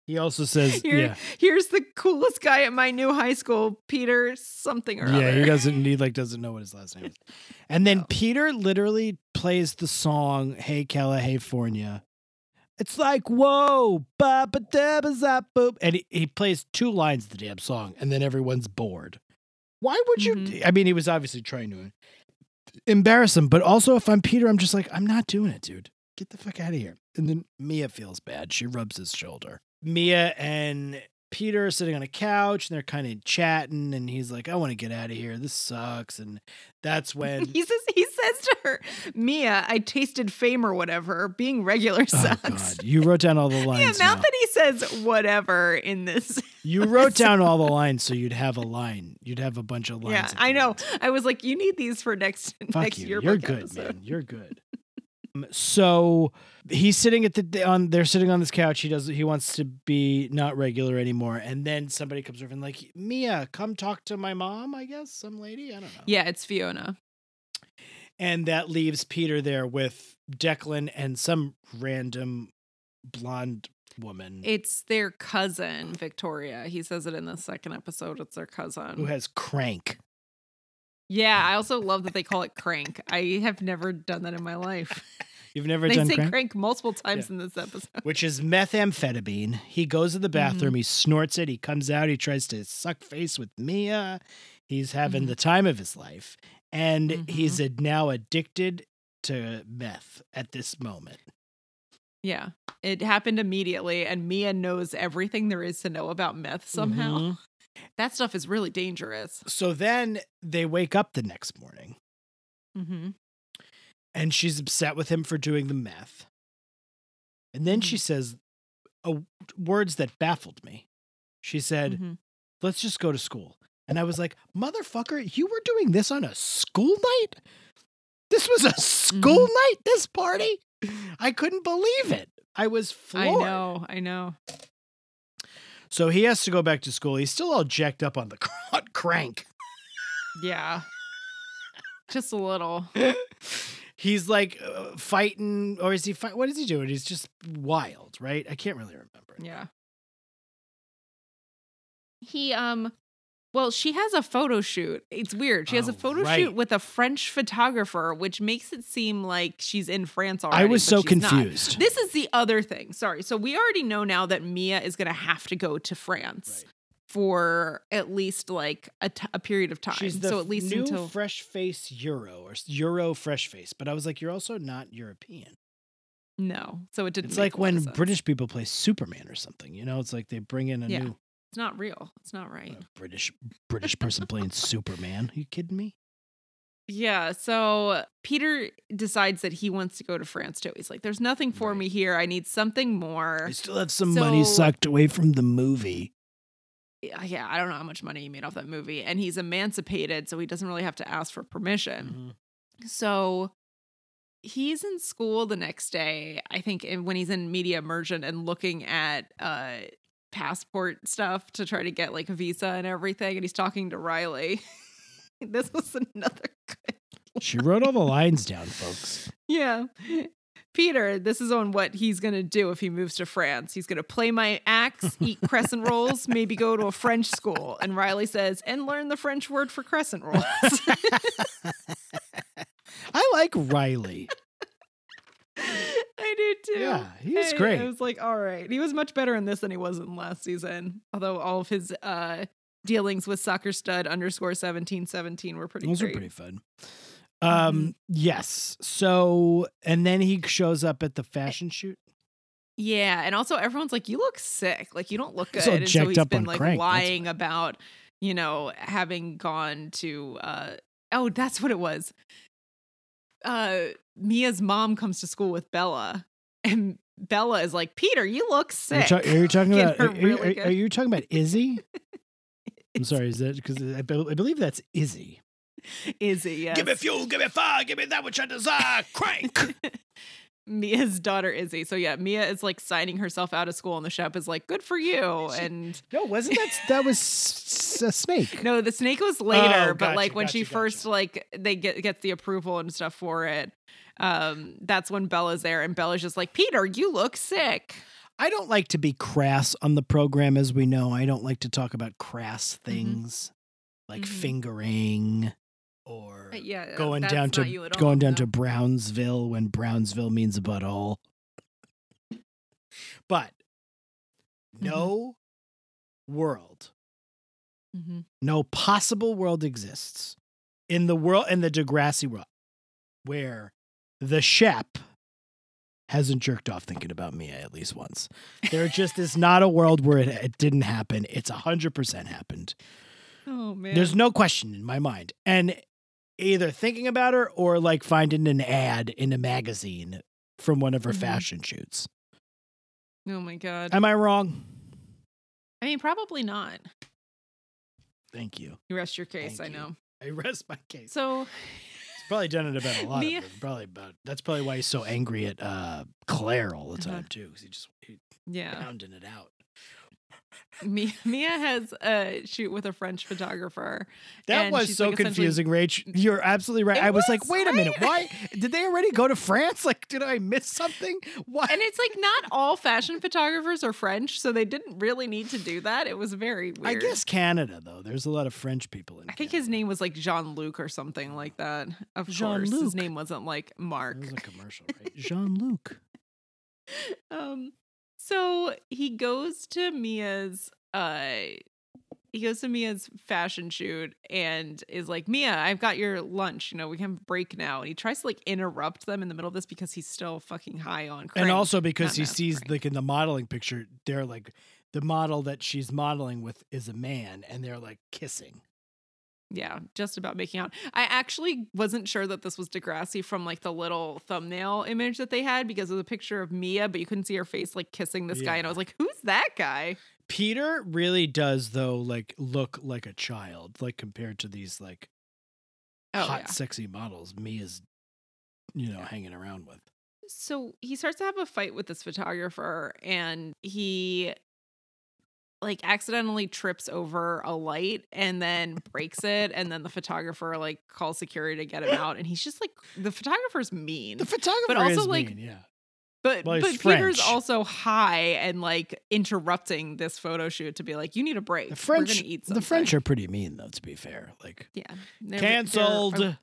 He also says, Here, yeah, here's the coolest guy at my new high school peter something or yeah. other He doesn't. He like doesn't know what his last name is. And then No. Peter literally plays the song "Hey Cala, Hey Fornia." It's like whoa, ba ba da ba zap boop, and he, he plays two lines of the damn song, and then everyone's bored. Why would you? Mhm. I mean, he was obviously trying to embarrass him, but also if I'm Peter, I'm just like, I'm not doing it, dude. Get the fuck out of here. And then Mia feels bad. She rubs his shoulder. Mia and Peter sitting on a couch and they're kind of chatting, and he's like, I want to get out of here. This sucks. And that's when he says he says to her mia i tasted fame or whatever being regular Oh sucks God. You wrote down all the the lines. amount now. that he says whatever in this you wrote down all the lines so you'd have a line. You'd have a bunch of lines. yeah i know i was like you need these for next Fuck next you. year You're good, man. You're good. Um, so he's sitting at the on. They're sitting on this couch. He does. He wants to be not regular anymore. And then somebody comes over and like Mia, come talk to my mom. I guess some lady. I don't know. yeah it's fiona And that leaves Peter there with Declan and some random blonde woman it's their cousin victoria he says it in the second episode it's their cousin who has crank. Yeah i also love that they call it crank i have never done that in my life You've never done crank. they done say crank? crank? multiple times Yeah. in this episode which is methamphetamine. He goes to the bathroom, Mm-hmm. he snorts it, he comes out, he tries to suck face with Mia. He's having Mhm. the time of his life. And Mm-hmm. he's a, now addicted to meth at this moment. yeah it happened immediately and mia knows everything there is to know about meth somehow Mhm. That stuff is really dangerous So then they wake up the next morning mm-hmm. and she's upset with him for doing the meth. And then Mm-hmm. she says oh, words that baffled me. She said, Mm-hmm. let's just go to school. And I was like, motherfucker, you were doing this on a school night? This was a school night, this party? I couldn't believe it. I was floored. I know, I know. So he has to go back to school. He's still all jacked up on the cr- crank. Yeah. Just a little. He's like uh, fighting, or is he fight? What is he doing? He's just wild, right? I can't really remember. Yeah. He um well, she has a photo shoot. It's weird. She has a Oh, photo right. shoot with a French photographer, which makes it seem like she's in France already. I was so she's not. confused. This is the other thing. Sorry. So we already know now that Mia is going to have to go to France Right. for at least like a, t- a period of time. She's the so at least new until fresh face Euro or Euro fresh face. But I was like, you're also not European. no. So it didn't. It's like a when sense. British people play Superman or something. You know, it's like they bring in a Yeah. new It's not real. It's not right. uh, British British person playing Superman. Are you kidding me? Yeah, so Peter decides that he wants to go to France too. He's like, "There's nothing for Right. me here. I need something more." I still have some money sucked away from the movie. Yeah, I don't know how much money he made off that movie, and he's emancipated, so he doesn't really have to ask for permission. Mhm. So he's in school the next day, I think, when he's in media immersion and looking at uh passport stuff to try to get like a visa and everything, and he's talking to Riley. this was another good She wrote all the lines down, folks. Yeah. Peter, this is on what he's going to do if he moves to France. He's going to play my axe, eat crescent rolls, maybe go to a French school. And Riley says, and learn the French word for crescent rolls. I like Riley. I do too. Yeah, he was I- great. I was like, all right. He was much better in this than he was in last season. Although all of his uh dealings with soccer stud underscore seventeen seventeen were pretty Those great. are pretty fun. Um, yes. So, and then he shows up at the fashion shoot. Yeah, and also everyone's like, "You look sick. Like you don't look good." All and so he's up been like crank, that's lying about, you know, having gone to. uh Oh, that's what it was. Uh Mia's mom comes to school with Bella, and Bella is like, "Peter, you look Are you, sick." are you talking about? Are, are- really are- are you talking about Izzy? I'm sorry. Is that because I, be- I believe that's Izzy? Izzy, yes. Give me fuel, give me fire, give me that which I desire. Crank. Mia's daughter Izzy. So yeah, Mia is like signing herself out of school, and the shop is like, "Good for you." She- And no, wasn't that that was a snake? no, the snake was later, Oh, but like gotcha, when she gotcha, first like they get gets the approval and stuff for it. Um, that's when Bella's there, and Bella's just like, "Peter, you look sick." I don't like to be crass on the program, as we know. I don't like to talk about crass Mm-hmm. things like Mhm. fingering or Uh, Yeah, going down to all, going down no. to Brownsville when Brownsville means a butthole. But Mm-hmm. no world, Mhm. no possible world exists in the world in the Degrassi world where the Shep hasn't jerked off thinking about Mia at least once. There just is not a world where it, it didn't happen. It's a hundred percent happened. Oh man, There's no question in my mind. And either thinking about her or like finding an ad in a magazine from one of her Mhm. fashion shoots. oh my god. Am I wrong? I mean, probably not. Thank you. You rest your case. Thank I you. know. I rest my case. So He's probably done it about a lot it. Probably about that's probably why he's so angry at uh Clare all the Uh-huh. time too, because he just he yeah, pounding it out. Mia, Mia has a shoot with a French photographer. That was so like, confusing, Rach. You're absolutely right. I was, like, was, wait a minute, why did they already go to France? Like, did I miss something? Why? And it's like not all fashion photographers are French, so they didn't really need to do that. It was very weird. I guess Canada though. There's a lot of French people in. I think Canada. his name was like Jean Luc or something like that. Of course, Jean-Luc. his name wasn't like Mark. It was a commercial, right? Jean Luc. um, so he goes to Mia's. Uh, he goes to Mia's fashion shoot and is like, Mia, I've got your lunch. You know, we can break now. And he tries to like interrupt them in the middle of this because he's still fucking high on. And also because not he sees crank. like in the modeling picture, they're like the model that she's modeling with is a man, and they're like kissing. Yeah, just about making out. I actually wasn't sure that this was Degrassi from like the little thumbnail image that they had because of the picture of Mia, but you couldn't see her face like kissing this guy. And I was like, who's that guy? Peter really does though, like look like a child, like compared to these like Oh, hot, yeah. sexy models Mia's, you know, Yeah. hanging around with. So he starts to have a fight with this photographer and he like accidentally trips over a light and then breaks it. And then the photographer like calls security to get him out. And he's just like, the photographer's mean. The photographer also, is like, mean, yeah. But Well, but he's Peter's also high and like interrupting this photo shoot to be like, you need a break. The We're French, gonna eat the. French are pretty mean though. To be fair, like yeah they're- they're, canceled. uh,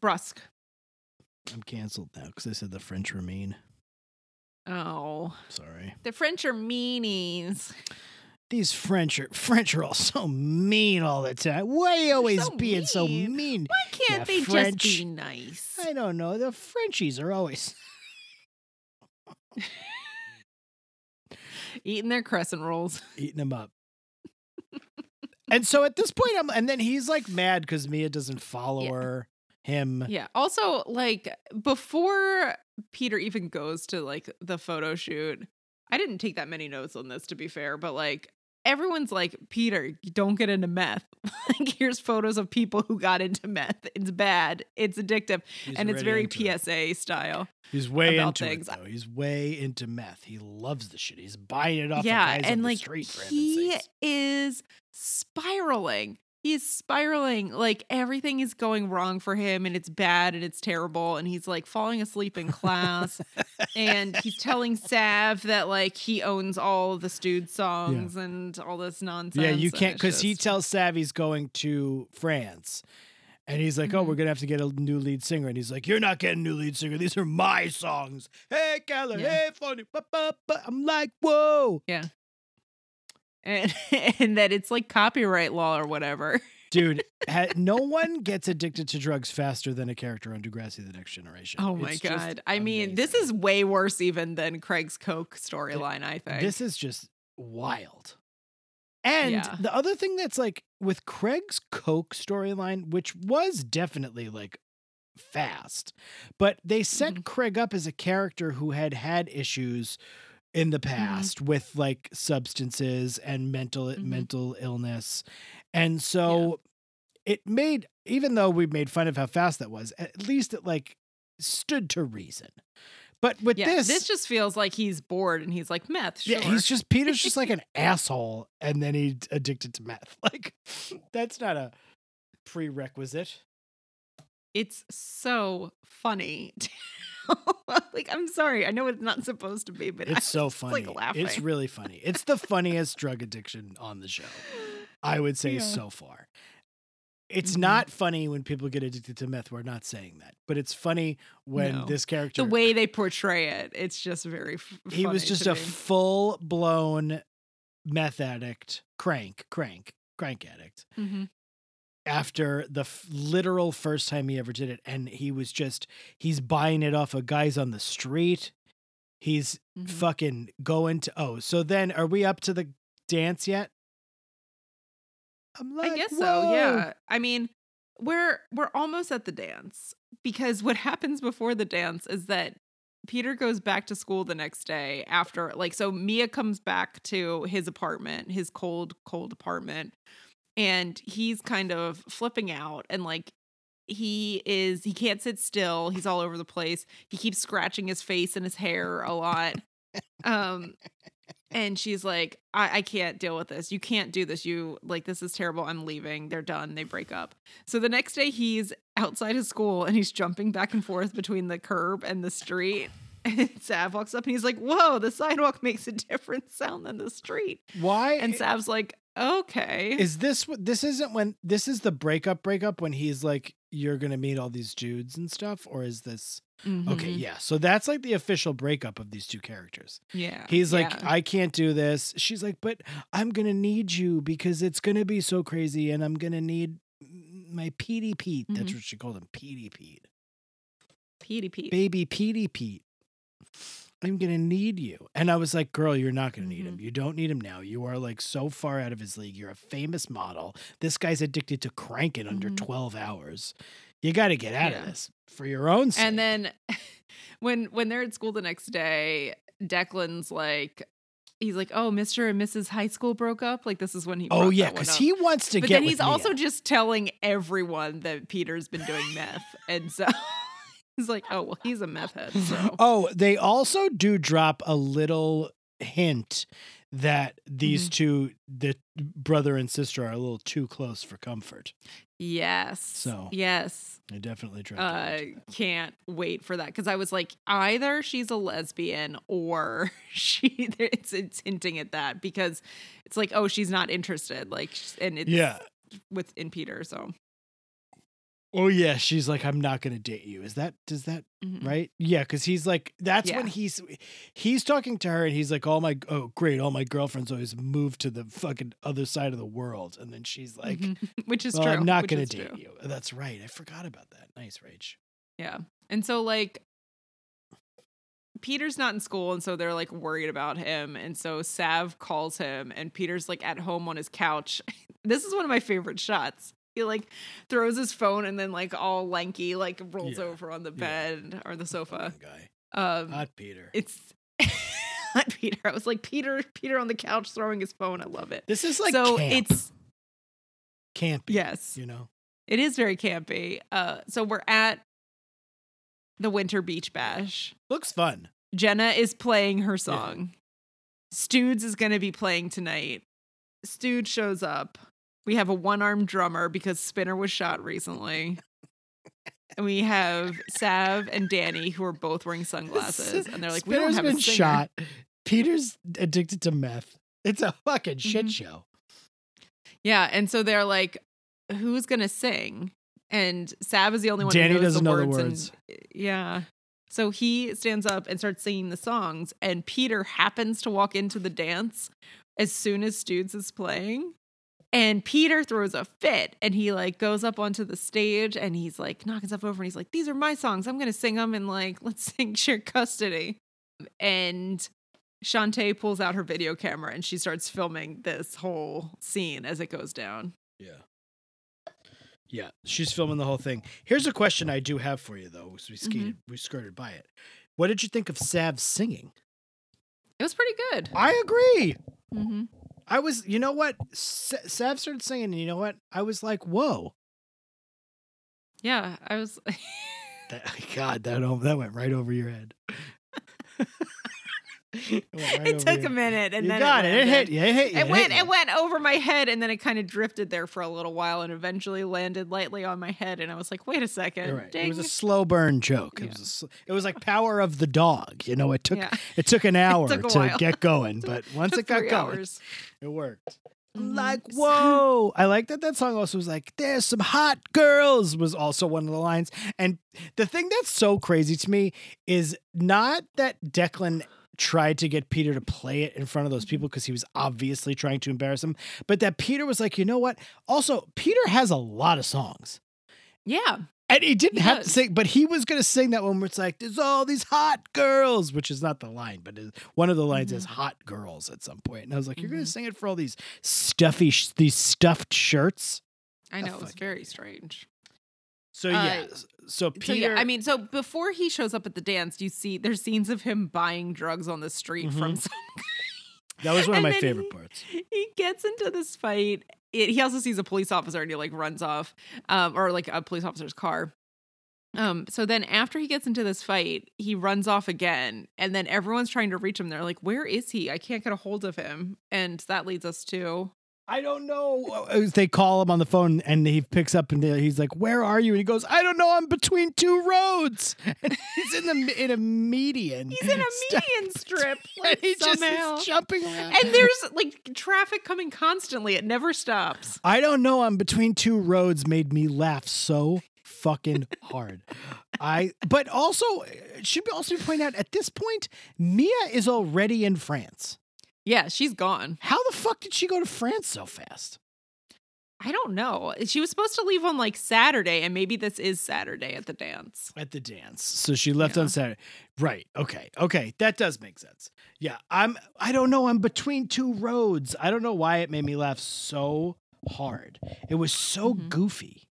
brusque. I'm canceled now because I said the French were mean. Oh, Sorry. the French are meanies. These French are French are all so mean all the time. Why are you always so being so mean. mean? Why can't Yeah, they French. just be nice? I don't know. The Frenchies are always Eating their crescent rolls. eating them up. and so at this point, I'm, and then he's like mad because Mia doesn't follow Yeah. her. Him. Yeah. Also, like before Peter even goes to like the photo shoot, I didn't take that many notes on this to be fair, but like everyone's like, Peter, don't get into meth. like here's photos of people who got into meth. It's bad. It's addictive. He's and it's very into it. PSA style. He's way into things. it though. He's way into meth. He loves the shit. He's buying it off yeah, and like the street. For he is spiraling. He's spiraling. Like everything is going wrong for him, and it's bad and it's terrible. And he's like falling asleep in class, and he's telling Sav that like he owns all the Stüdz songs and all this nonsense. Yeah, you can't because he tells Sav he's going to France, And he's like, "Oh, we're mm-hmm. gonna have to get a new lead singer." And he's like, "You're not getting a new lead singer. These are my songs. Hey, Keller. Yeah. Hey, funny. Ba, ba, ba. I'm like, whoa, and and that it's like copyright law or whatever. dude. ha- no one gets addicted to drugs faster than a character on Degrassi: The Next Generation. Oh my It's god. I mean, this is way worse even than Craig's Coke storyline, I think. This is just wild. And Yeah. the other thing that's like with Craig's Coke storyline, which was definitely like fast, but they set Mhm. Craig up as a character who had had issues in the past with like substances and mental Mhm. mental illness. And so it made even though we made fun of how fast that was, at least it like stood to reason. But with yeah, this, this, just feels like he's bored and he's like meth. Sure. yeah, he's just Peter's just like an asshole, and then he's addicted to meth. Like that's not a prerequisite. it's so funny. like I'm sorry, I know it's not supposed to be, but I It's so was just, funny. Like laughing. It's really funny. It's the funniest drug addiction on the show. I would say Yeah. so far. It's Mhm. not funny when people get addicted to meth. We're not saying that, but it's funny when No. this character the way they portray it. It's just very. F- he was just a full blown meth addict, crank, crank, crank addict. Mhm. After the f- literal first time he ever did it and he was just he's buying it off of guys on the street he's Mhm. fucking going to oh so then are we up to the dance yet i'm like I guess "Whoa." so. Yeah. I mean, we're we're almost at the dance because what happens before the dance is that Peter goes back to school the next day after like so Mia comes back to his apartment, his cold cold apartment, and he's kind of flipping out and like he is he can't sit still. He's all over the place. He keeps scratching his face and his hair a lot. Um and she's like, I, I can't deal with this. You can't do this. You like this is terrible. I'm leaving. They're done. They break up. So the next day he's outside his school and he's jumping back and forth between the curb and the street. And Sav walks up and he's like, Whoa, the sidewalk makes a different sound than the street. why And Sav's like, Okay. is this this isn't when this is the breakup breakup when he's like you're gonna meet all these dudes and stuff or is this okay Mhm. yeah so that's like the official breakup of these two characters Yeah. He's like, yeah. I can't do this. She's like, but I'm gonna need you because it's gonna be so crazy, and I'm gonna need my Petey Pete. That's Mhm. what she called him, Petey Pete, PDP. baby Petey Pete. I'm gonna need you, and I was like, girl, you're not gonna need Mm-hmm. him. You don't need him now. You are like so far out of his league. You're a famous model. This guy's addicted to cranking under Mhm. 12 hours. You got to get out Yeah. of this for your own sake. And then when when they're at school the next day, Declan's like he's like, "Oh, Mr. and Mrs. High School broke up." Like this is when he oh yeah, because he wants to But get. then with he's also just telling everyone that Peter's been doing meth. And so he's like, "Oh, well, he's a meth head." So Oh, they also do drop a little hint that these Mm-hmm. two, the brother and sister, are a little too close for comfort. yes. So, yes. They definitely dropped Uh can't wait for that cuz I was like either she's a lesbian or she it's it's hinting at that because it's like oh she's not interested like and it's Yeah. with in Peter so Oh yeah, she's like, I'm not gonna date you. Is that does that mhm. right? Yeah, because he's like, that's when he's he's talking to her and he's like, all my oh great, all my girlfriends always move to the fucking other side of the world, and then she's like, Mhm. which is well, true I'm not which gonna date true. you. That's right. I forgot about that. Nice, rage Yeah. And so like Peter's not in school and so they're like worried about him and so Sav calls him and Peter's like at home on his couch. this is one of my favorite shots. He like throws his phone and then like all lanky like rolls Yeah. over on the Yeah. bed or the sofa. Guy. Um Hot Peter. it's not Peter. I was like Peter Peter on the couch throwing his phone. I love it. This is like so camp. it's campy. yes. You know. It is very campy. Uh so we're at the winter beach bash. Looks fun. Jenna is playing her song. Stüdz is going to be playing tonight. Stüdz shows up. We have a one armed drummer because Spinner was shot recently. and we have Sav and Danny who are both wearing sunglasses. And they're like, we don't have been a singer. shot. Peter's addicted to meth. It's a fucking shit Mhm. show. Yeah. And so they're like, who's going to sing? and Sav is the only one Danny who knows doesn't the know the words. And, yeah. So he stands up and starts singing the songs, and Peter happens to walk into the dance as soon as Stüdz is playing. And Peter throws a fit and he like goes up onto the stage and he's like knocking stuff over and he's like, These are my songs. I'm gonna sing them and like let's sing shared custody. And Shantae pulls out her video camera and she starts filming this whole scene as it goes down. Yeah. Yeah, she's filming the whole thing. Here's a question I do have for you, though. We skated, we skirted by it. What did you think of Sav singing? It was pretty good. I agree. Mm-hmm. I was, you know what? Sav started singing, and you know what? I was like, whoa. Yeah, I was. That, God, that that went right over your head. it right it took a minute, and you then got it. It, hit landed. you. It hit you. It went. hit It went over my head, and then it kind of drifted there for a little while, and eventually landed lightly on my head. And I was like, "Wait a 2nd right. It was a slow burn joke. It was a it was like Power of the Dog. You know, it took yeah. it took an hour took to get going, but once it got going, it worked. Mhm. Like whoa! I like that. That song also was like, "There's some hot girls." Was also one of the lines. And the thing that's so crazy to me is not that Declan tried to get Peter to play it in front of those Mm-hmm. people because he was obviously trying to embarrass him, but that Peter was like, you know what? Also, Peter has a lot of songs. Yeah, And he didn't He have to sing, but he was going to sing that one where it's like, there's all these hot girls, which is not the line, but one of the lines is Mhm. hot girls at some point. And I was like, you're going Mhm. to sing it for all these stuffy, sh- these stuffed shirts? I know it was very strange. So, Uh, yeah. So, Peter. So yeah, I mean, so before he shows up at the dance, you see there's scenes of him buying drugs on the street from Mhm. some that was one of and my favorite he- parts. he gets into this fight. It, he also sees a police officer and he like runs off, um, or like a police officer's car. Um, so then after he gets into this fight, he runs off again, and then everyone's trying to reach him. They're like, "Where is he? I can't get a hold of him." And that leads us to I don't know. Uh, They call him on the phone and he picks up and he's like, Where are you? And he goes, I don't know. I'm between two roads. And he's in the in a median. he's in a median strip, And like he just somehow. is jumping around. and there's like traffic coming constantly; it never stops. I don't know. I'm between two roads made me laugh so fucking hard. I but also it should be also point out at this point, Mia is already in France. Yeah, she's gone. How the fuck did she go to France so fast? I don't know. She was supposed to leave on like Saturday, and maybe this is Saturday at the dance. At the dance. So she left Yeah. on Saturday. Right. Okay. Okay. That does make sense. Yeah. I'm I don't know. I'm between two roads. I don't know why it made me laugh so hard. It was so Mhm. goofy.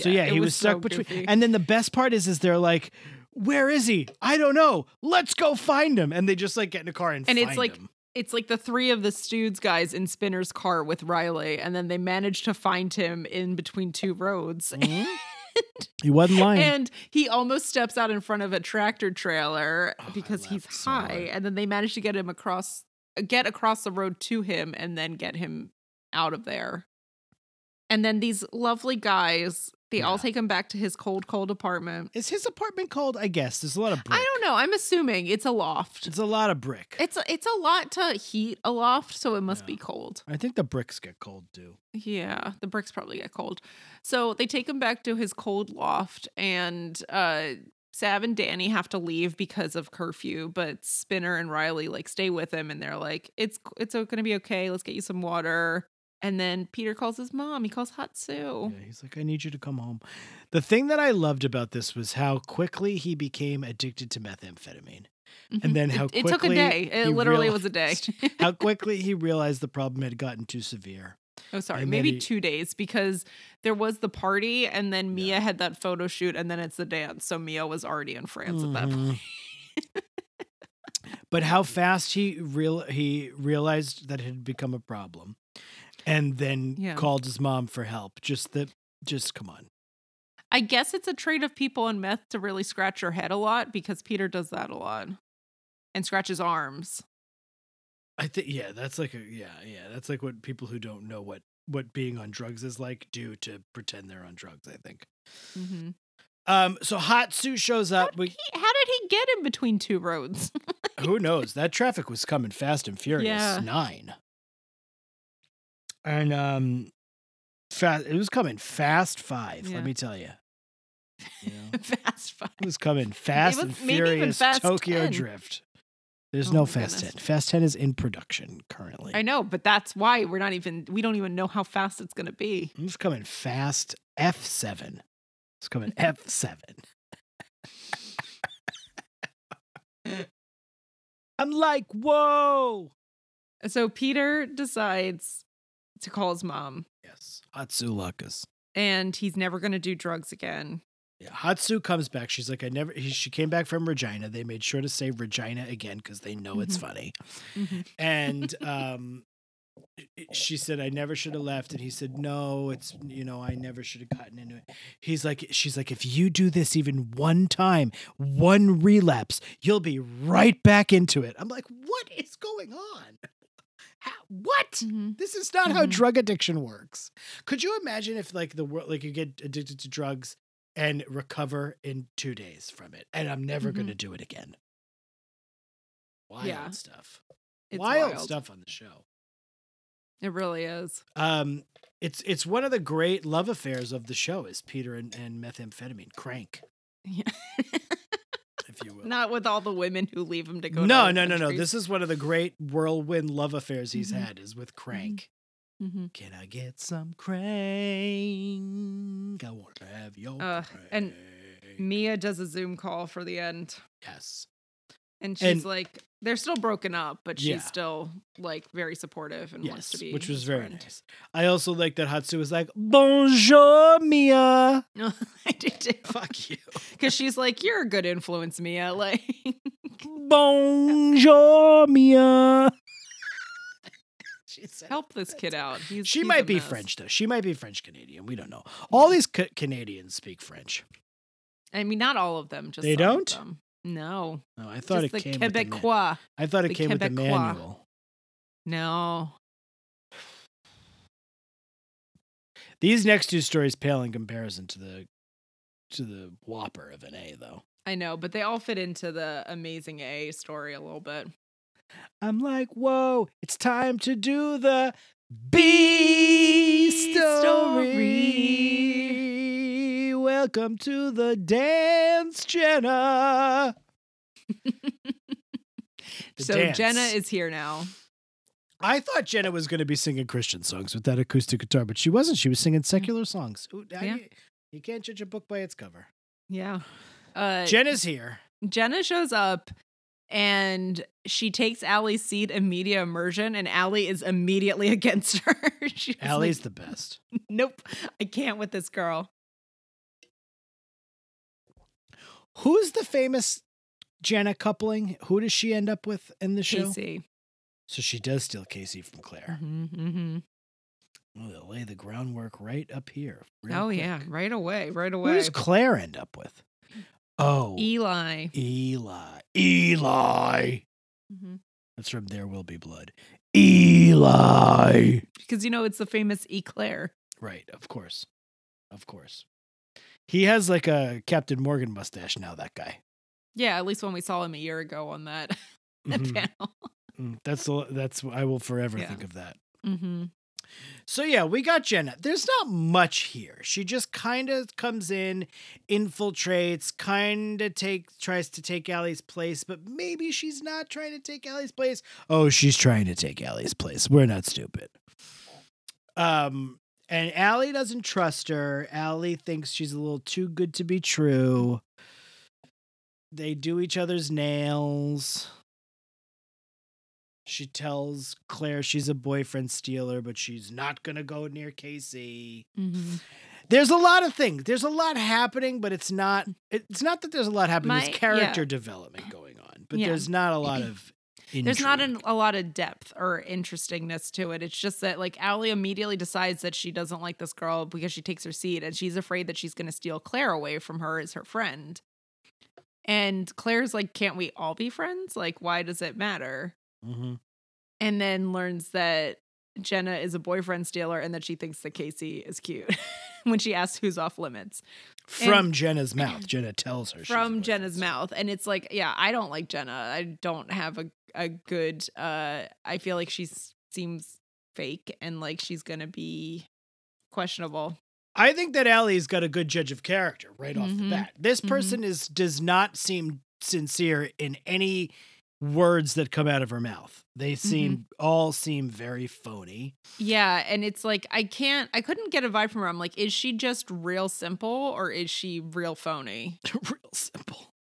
so yeah, he was, so stuck between. goofy. And then the best part is, is they're like, "Where is he? I don't know. Let's go find him." And they just like get in a car and And it's like- him. It's like the three of the Stüdz guys in Spinner's car with Riley, and then they manage to find him in between two roads. Mhm. he wasn't lying. And he almost steps out in front of a tractor trailer Oh, because he's laughed so high. And then they manage to get him across, get across the road to him, and then get him out of there. And then these lovely guys, they all take him back to his cold, cold apartment. is his apartment called? I guess there's a lot of brick. I don't know. I'm assuming it's a loft. It's a lot of brick. It's a, it's a lot to heat a loft, so it must Yeah. be cold. I think the bricks get cold too. Yeah, the bricks probably get cold. So they take him back to his cold loft, and uh, Sav and Danny have to leave because of curfew. But Spinner and Riley like stay with him, and they're like, "It's it's going to be okay. Let's get you some water." And then Peter calls his mom. He calls Hatsu. Yeah, he's like, I need you to come home. The thing that I loved about this was how quickly he became addicted to methamphetamine. And then how it, it took a day. It literally was a day. How quickly he realized the problem had gotten too severe. oh, sorry, and maybe he- two days because there was the party, and then Mia Yeah. had that photo shoot, and then it's the dance. So Mia was already in France at that point. Mhm. but how fast he real he realized that it had become a problem, and then Yeah. called his mom for help. Just that, just come on. I guess it's a trait of people in meth to really scratch your head a lot because Peter does that a lot and scratches arms. I think yeah, that's like a yeah, yeah, that's like what people who don't know what what being on drugs is like do to pretend they're on drugs. I think. Mm-hmm. Um, so Hatsu shows up. We, How did he get in between two roads? who knows? That traffic was coming fast and furious. Yeah. Nine. And um, Fast. It was coming fast five. Yeah. Let me tell you. You know, Fast five. it was coming fast was and furious. Tokyo 10. Drift. There's Oh no Fast goodness. 10. Fast 10 is in production currently. I know, but that's why we're not even. We don't even know how fast it's gonna be. It's coming fast F7. It's coming F7. I'm like, whoa. So Peter decides to call his mom, Yes. Hatzilakos. and he's never gonna do drugs again. Yeah, Hatsu comes back. She's like, I never. He, she came back from Regina. They made sure to say Regina again because they know it's Mhm. funny. And um, she said, I never should have left. And he said, No, it's you know, I never should have gotten into it. He's like, she's like, if you do this even one time, one relapse, you'll be right back into it. I'm like, what is going on? How, what? Mhm. This is not how Mhm. drug addiction works. Could you imagine if like the world like you get addicted to drugs and recover in two days from it, and I'm never Mhm. going to do it again? Wild Yeah. stuff. It's wild, wild. stuff on the show. It really is. Um, it's it's one of the great love affairs of the show is Peter and, and methamphetamine crank, Yeah. if you will. Not with all the women who leave him to go. to no, other no, no, no. This is one of the great whirlwind love affairs he's Mhm. had is with Crank. Mhm. Can I get some crank? I want to have your Uh, crank. and Mia does a Zoom call for the end, yes, and she's And- like, they're still broken up, but she's Yeah. still like very supportive and wants to be, which was very friend. nice. I also like that Hatsu was like, "Bonjour, Mia." I did too. Fuck you. Because she's like, you're a good influence, Mia. Like, Bonjour, Mia. she said, help this kid out. He's, She he's might be mess. French though. She might be French Canadian. We don't know. All these ca- Canadians speak French. I mean, not all of them. Just They don't? them. No, Oh, I thought just it the came. With the ma- Quebecois. I thought it the came with the Quebecois. manual. No, These next two stories pale in comparison to the to the whopper of an A, though. I know, but they all fit into the amazing A story a little bit. I'm like, whoa, it's time to do the B story. Welcome to the dance, Jenna. The so dance. Jenna is here now. I thought Jenna was going to be singing Christian songs with that acoustic guitar, but she wasn't. She was singing secular songs. Ooh, Yeah. You, you can't judge a book by its cover. Yeah. Uh, Jenna's here. Jenna shows up and she takes Alli's seat in media immersion, and Alli is immediately against her. She's like, Alli's the best. nope, I can't with this girl. Who's the famous Jenna coupling? Who does she end up with in the show? Casey. So she does steal K.C. from Clare. Mm-hmm, mm-hmm. Oh, they'll lay the groundwork right up here. Oh, yeah, right away, right away. Who does Clare end up with? Oh, Eli. Eli. Eli. Mhm. That's from There Will Be Blood. Eli. Because, you know, it's the famous Eclair. Right, of course. Of course. He has like a Captain Morgan mustache now, that guy. Yeah, at least when we saw him a year ago on that, that Mhm. panel. Mm, That's that's I will forever Yeah. think of that. Mm-hmm. So yeah, we got Jenna. There's not much here. She just kind of comes in, infiltrates, kind of take tries to take Alli's place, but maybe she's not trying to take Alli's place. Oh, she's trying to take Alli's place. We're not stupid. Um and Alli doesn't trust her. Alli thinks she's a little too good to be true. They do each other's nails. She tells Clare she's a boyfriend stealer, but she's not going to go near Casey. Mm-hmm. There's a lot of things. There's a lot happening, but it's not it's not that there's a lot happening. My- there's yeah. character development going on, but Yeah. there's not a lot of There's not an, a lot of depth or interestingness to it. It's just that like Alli immediately decides that she doesn't like this girl because she takes her seat and she's afraid that she's going to steal Clare away from her as her friend. And Clare's like, "Can't we all be friends? Like, why does it matter?" Mhm. And then learns that Jenna is a boyfriend stealer and that she thinks that K.C. is cute when she asks who's off limits from Jenna's mouth. Jenna tells her from Jenna's mouth. And it's like, yeah, I don't like Jenna. I don't have a, a good uh I feel like she seems fake and like she's gonna be questionable. I think that Alli's got a good judge of character right off the Mhm. bat. This Mhm. person is does not seem sincere in any words that come out of her mouth. They mm-hmm. seem all seem very phony. Yeah, and it's like I can't I couldn't get a vibe from her. I'm like, is she just real simple or is she real phony? real simple.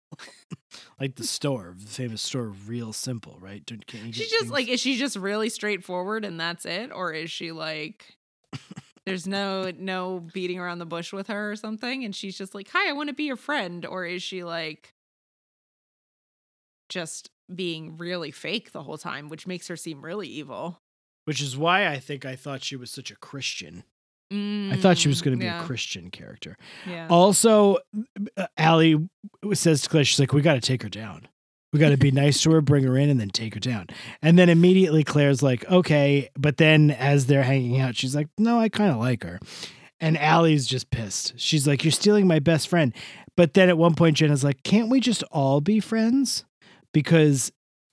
like the store, the famous store, real simple, right? Don't- Can't you She's just things- like, is she just really straightforward and that's it? Or is she like there's no no beating around the bush with her or something? And she's just like, Hi, I want to be your friend. Or is she like just being really fake the whole time, which makes her seem really evil? which is why I think I thought she was such a Christian. I thought she was Mm, going to be yeah, a Christian character. Yeah. Also, uh, Alli says to Clare, she's like, we got to take her down. We got to be nice to her, bring her in, and then take her down. And then immediately Clare's like, okay. But then as they're hanging out, she's like, no, I kind of like her. And Alli's just pissed. She's like, you're stealing my best friend. But then at one point, Jenna's like, can't we just all be friends? Because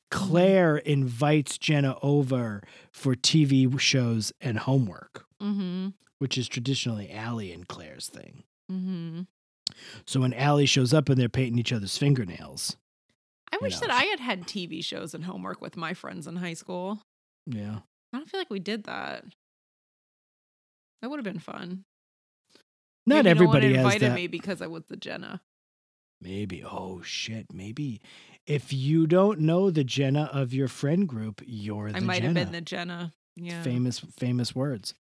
Clare invites Jenna over for TV shows and homework, mm-hmm. which is traditionally Alli and Clare's thing. Mm-hmm. So when Alli shows up and they're painting each other's fingernails, I wish know, that I had had TV shows and homework with my friends in high school. yeah, I don't feel like we did that. That would have been fun. not Maybe everybody no one invited me because I was the Jenna. Maybe. Oh shit. Maybe if you don't know the Jenna of your friend group, you're the I might Jenna. have been the Jenna. Yeah. famous famous words.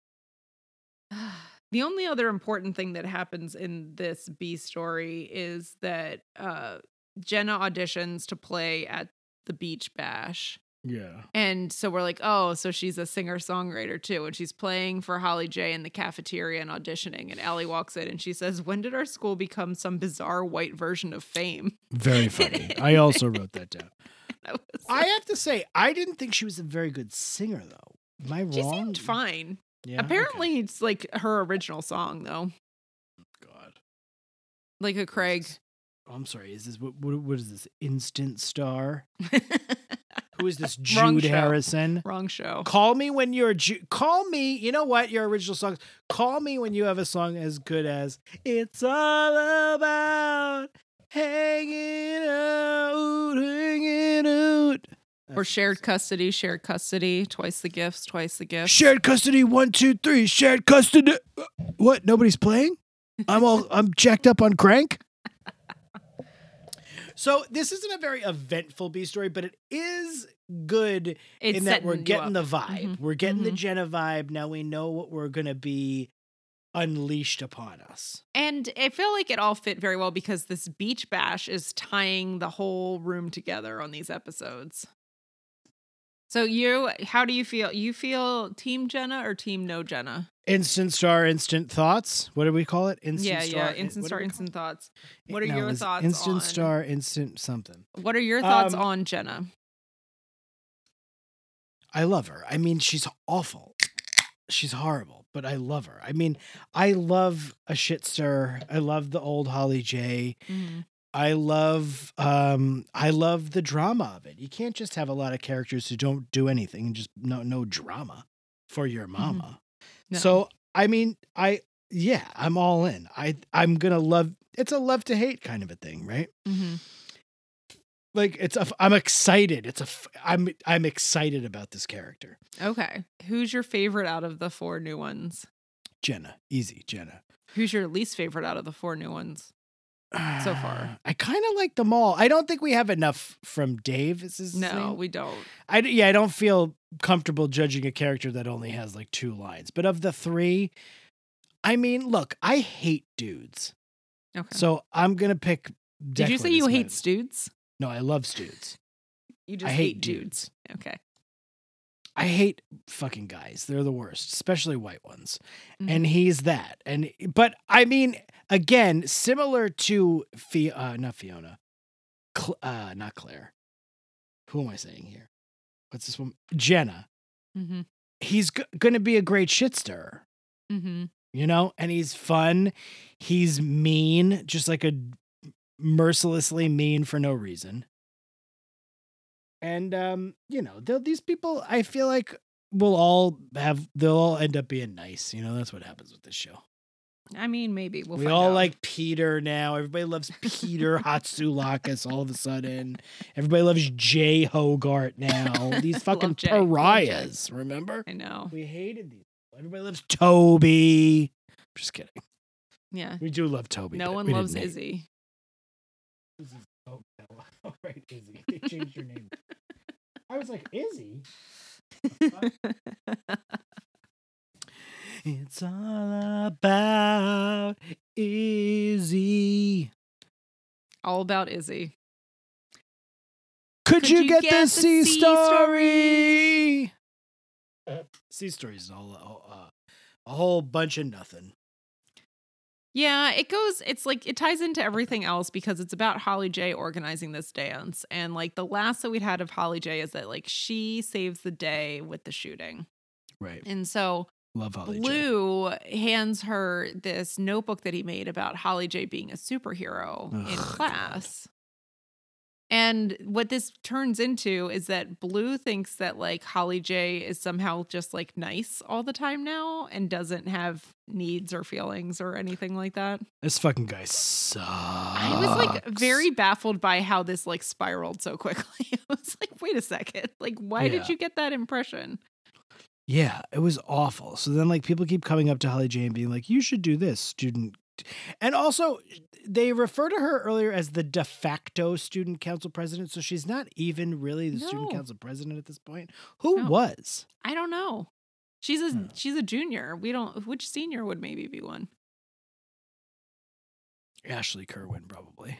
the only other important thing that happens in this B story is that uh, Jenna auditions to play at the beach bash. Yeah. And so we're like, oh, so she's a singer songwriter too. And she's playing for Holly J in the cafeteria and auditioning. And Alli walks in and she says, When did our school become some bizarre white version of fame? Very funny. I also wrote that down. I I have to say, I didn't think she was a very good singer though. Am I wrong? she seemed fine. Yeah, okay. Apparently, it's like her original song, though. God. Like a Craig. Oh, I'm sorry. Is this what, what? What is this? Instant star? Who is this? Jude show. Harrison. Wrong show. Call me when you're Ju- call me. You know what? Your original songs. Call me when you have a song as good as "It's All About Hanging Out, Hanging Out." Or shared custody, shared custody, twice the gifts, twice the gifts. shared custody. One, two, three. Shared custody. Uh, what? Nobody's playing. I'm all. I'm jacked up on crank. So this isn't a very eventful B story, but it is good It's in that we're getting the vibe. Mhm, We're getting the mhm. Jenna vibe. Now we know what we're gonna be unleashed upon us. And I feel like it all fit very well because this beach bash is tying the whole room together on these episodes. So you how do you feel? You feel team Jenna or team no Jenna? Instant star, instant thoughts. What do we call it? Instant yeah, star. yeah. Instant star, instant thoughts. What are No, your thoughts Instant on- star, instant something. What are your thoughts Um, on Jenna? I love her. I mean, she's awful. She's horrible, but I love her. I mean, I love a shit stir. I love the old Holly J. Mhm. I love um I love the drama of it. You can't just have a lot of characters who don't do anything and just no no drama for your mama. No. So I mean, I yeah, I'm all in. I I'm gonna love. It's a love to hate kind of a thing, right? Mhm. Like it's a. I'm excited. It's a. I'm I'm excited about this character, Okay. Who's your favorite out of the four new ones? Jenna. Easy, Jenna. Who's your least favorite out of the four new ones? So far. I kind of like them all. I don't think we have enough from Dave. Is his No, name? we don't. I yeah, I don't feel comfortable judging a character that only has like two lines. But of the three, I mean, look, I hate dudes, Okay. so I'm gonna pick. Did you say you hate my- studes? No, I love dudes. You just I hate dudes. Okay. I hate fucking guys. They're the worst, especially white ones. Mhm. And he's that. And but I mean, again, similar to Fi- uh, not Fiona, Cl- uh, not Clare. Who am I saying here? What's this one? Jenna. Mm-hmm. He's g- going to be a great shit stirrer. Mm-hmm. you know, and he's fun. He's mean, just like a mercilessly mean for no reason. And um, you know, these people, I feel like we'll all have they'll all end up being nice. You know, that's what happens with this show. I mean, maybe we'll we all out. like Peter now. Everybody loves Peter Hatzilakos all of a sudden. Everybody loves Jay Hogart now. These fucking pariahs, remember? I know. We hated these. Everybody loves Toby. Just kidding. Yeah. We do love Toby. No one loves Izzy. Izzy. Oh, no. Oh, right, Izzy. They changed your name. I was like, Izzy? It's all about Izzy. All about Izzy. Could, Could you, you get, get the C story? C story is all uh, a whole bunch of nothing. Yeah, it goes, it's like it ties into everything else because it's about Holly J organizing this dance. And like the last that we'd had of Holly J is that like she saves the day with the shooting. Right. And so Love Holly J. Blue hands her this notebook that he made about Holly J being a superhero in Ugh, God. class. And what this turns into is that Blue thinks that like Holly J is somehow just like nice all the time now and doesn't have needs or feelings or anything like that. This fucking guy sucks. I was like very baffled by how this like spiraled so quickly. I was like, wait a second. Like, why Yeah. did you get that impression? Yeah, it was awful. So then, like, people keep coming up to Holly J and being like, "You should do this, student." And also, they refer to her earlier as the de facto student council president. So she's not even really the student council president at this point. Who No. was? I don't know. She's a Hmm. she's a junior. We don't which senior would maybe be one. Ashley Kerwin, probably.